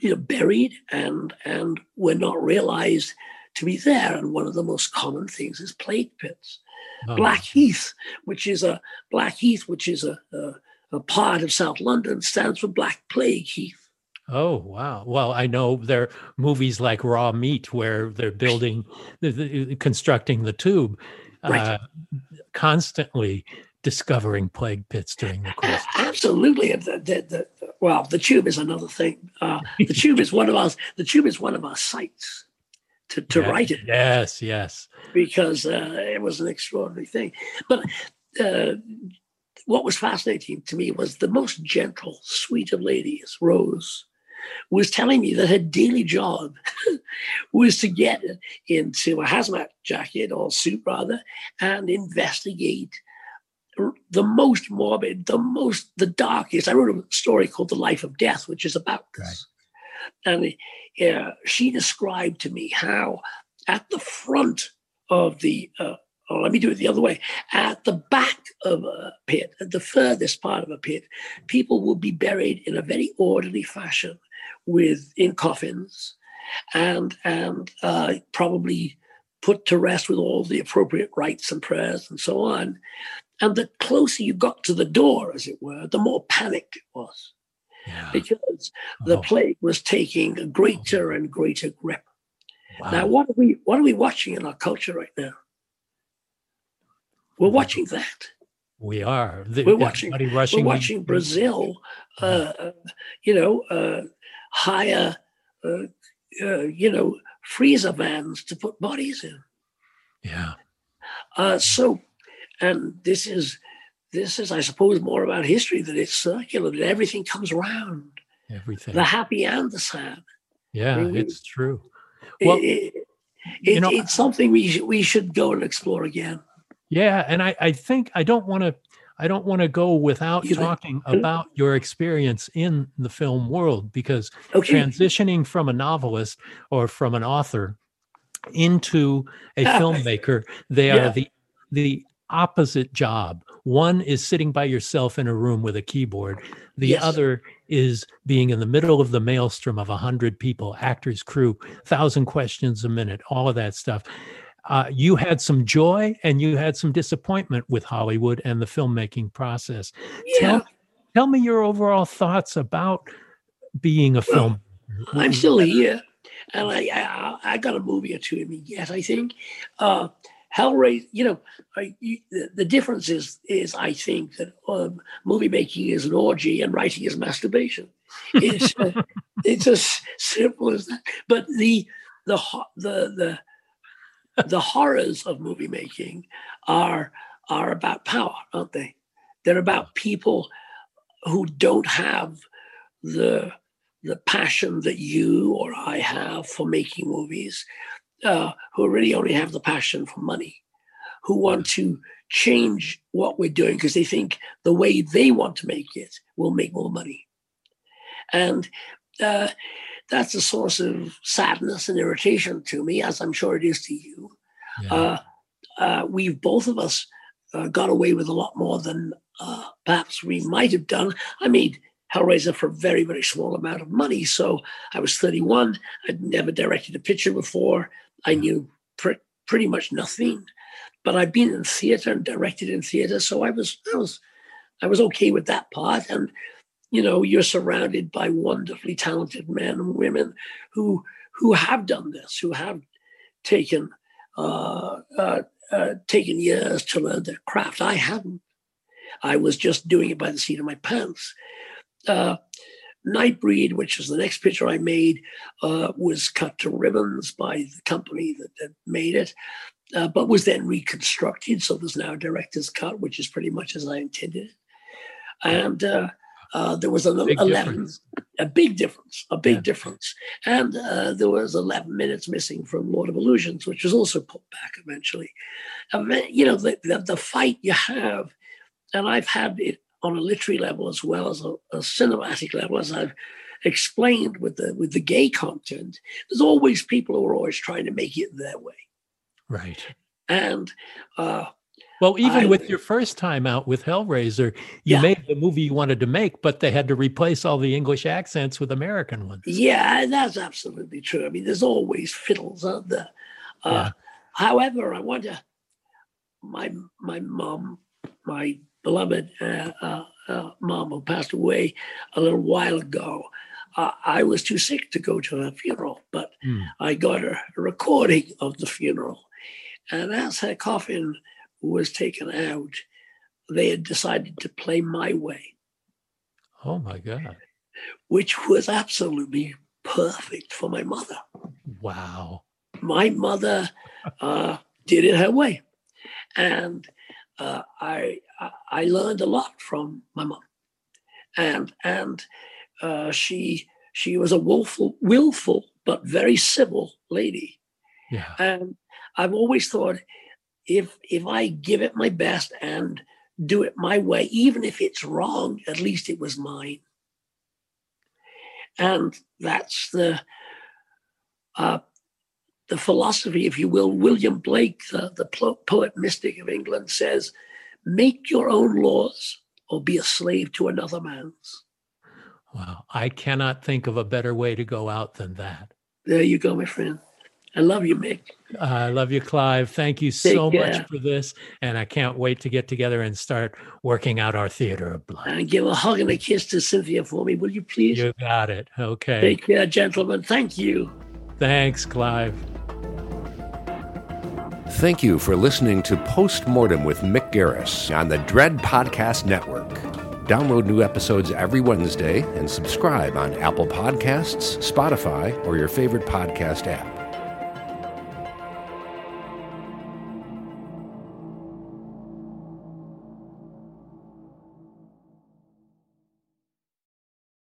you know buried and and were not realized to be there. And one of the most common things is plague pits. Oh, Blackheath, which is a Blackheath, which is a, a, a part of South London, stands for Black Plague Heath. Oh wow! Well, I know there are movies like Raw Meat where they're building, constructing the tube, Right. uh, constantly discovering plague pits during the course. Absolutely. The, the, the, well, the tube is another thing. Uh, the tube is one of our the tube is one of our sites to, to Yeah. write it Yes, yes. because uh, it was an extraordinary thing. But uh, what was fascinating to me was the most gentle, sweet of ladies, Rose, was telling me that her daily job was to get into a hazmat jacket or suit rather and investigate the most morbid, the most, the darkest. I wrote a story called The Life of Death, which is about this. Right. And she described to me how at the front of the, uh, oh, let me do it the other way, at the back of a pit, at the furthest part of a pit, people would be buried in a very orderly fashion with in coffins and and uh, probably put to rest with all the appropriate rites and prayers and so on. And the closer you got to the door, as it were, the more panic it was. Yeah. Because the oh. plague was taking a greater and greater grip. Wow. Now, what are we what are we watching in our culture right now? We're watching that. We are. The, we're watching. We're watching Brazil. Uh, uh, you know, uh, hire, uh, uh, you know, freezer vans to put bodies in. Yeah. Uh, so, and this is this is, I suppose, more about history that it's circular, that everything comes around. Everything. The happy and the sad. Yeah, I mean, it's true. Well, it, it, you know, it's something we should, we should go and explore again. Yeah, and I, I think I don't want to I don't want to go without you talking about your experience in the film world because okay. transitioning from a novelist or from an author into a ah, filmmaker, they yeah. are the the opposite job. One is sitting by yourself in a room with a keyboard. The yes. other is being in the middle of the maelstrom of a hundred people, actors, crew, thousand questions a minute, all of that stuff. Uh, you had some joy and you had some disappointment with Hollywood and the filmmaking process. Yeah. Tell, tell me your overall thoughts about being a film. I'm still here, and I, I, I got a movie or two in me yet. I think uh, Hellraiser. You know, I, you, the, the, difference is is I think that um, movie making is an orgy and writing is masturbation. It's uh, it's as simple as that. But the the the the the horrors of movie making are are about power, aren't they? They're about people who don't have the the passion that you or I have for making movies, uh, who really only have the passion for money, who want to change what we're doing because they think the way they want to make it will make more money. And uh, that's a source of sadness and irritation to me, as I'm sure it is to you. Yeah. Uh, uh, we've both of us uh, got away with a lot more than uh, perhaps we might have done. I made Hellraiser for a very, very small amount of money. So I was 31. I'd never directed a picture before. I knew pr- pretty much nothing, but I'd been in theater and directed in theater. So I was, I was, I was okay with that part. And you know you're surrounded by wonderfully talented men and women who who have done this who have taken uh, uh, uh, taken years to learn their craft i hadn't i was just doing it by the seat of my pants uh, Nightbreed, which is the next picture I made, uh, was cut to ribbons by the company that, that made it, uh, but was then reconstructed. So there's now a director's cut, which is pretty much as I intended it. And uh, uh, there was an big 11, difference. a big difference, a big yeah. difference. And uh, there was 11 minutes missing from Lord of Illusions, which was also put back eventually. you know, the, the, the, fight you have, and I've had it on a literary level as well as a, a cinematic level, as I've explained with the with the gay content. There's always people who are always trying to make it their way. Right. And uh, well, even I, with your first time out with Hellraiser, you yeah. made the movie you wanted to make, but they had to replace all the English accents with American ones. Yeah, that's absolutely true. I mean, there's always fiddles, aren't there? Uh, yeah. However, I want to. My my mom, my beloved uh, uh, uh, mom, who passed away a little while ago. Uh, I was too sick to go to her funeral, but mm. I got a recording of the funeral, and as her coffin was taken out, they had decided to play My Way. Oh my God. Which was absolutely perfect for my mother. Wow. My mother uh, did it her way. And uh, I, I learned a lot from my mom. And, and uh, she, she was a willful, willful but very civil lady. Yeah. And I've always thought if if I give it my best and do it my way, even if it's wrong, at least it was mine. And that's the uh, the philosophy, if you will. William Blake, the, the poet mystic of England, says, "Make your own laws, or be a slave to another man's." Wow, I cannot think of a better way to go out than that. There you go, my friend. I love you, Mick. I love you, Clive. Thank you so much for this. And I can't wait to get together and start working out our theater of blood. And give a hug and a kiss to Cynthia for me, will you please? You got it. Okay. Take care, gentlemen. Thank you. Thanks, Clive. Thank you for listening to Postmortem with Mick Garris on the Dread Podcast Network. Download new episodes every Wednesday and subscribe on Apple Podcasts, Spotify, or your favorite podcast app.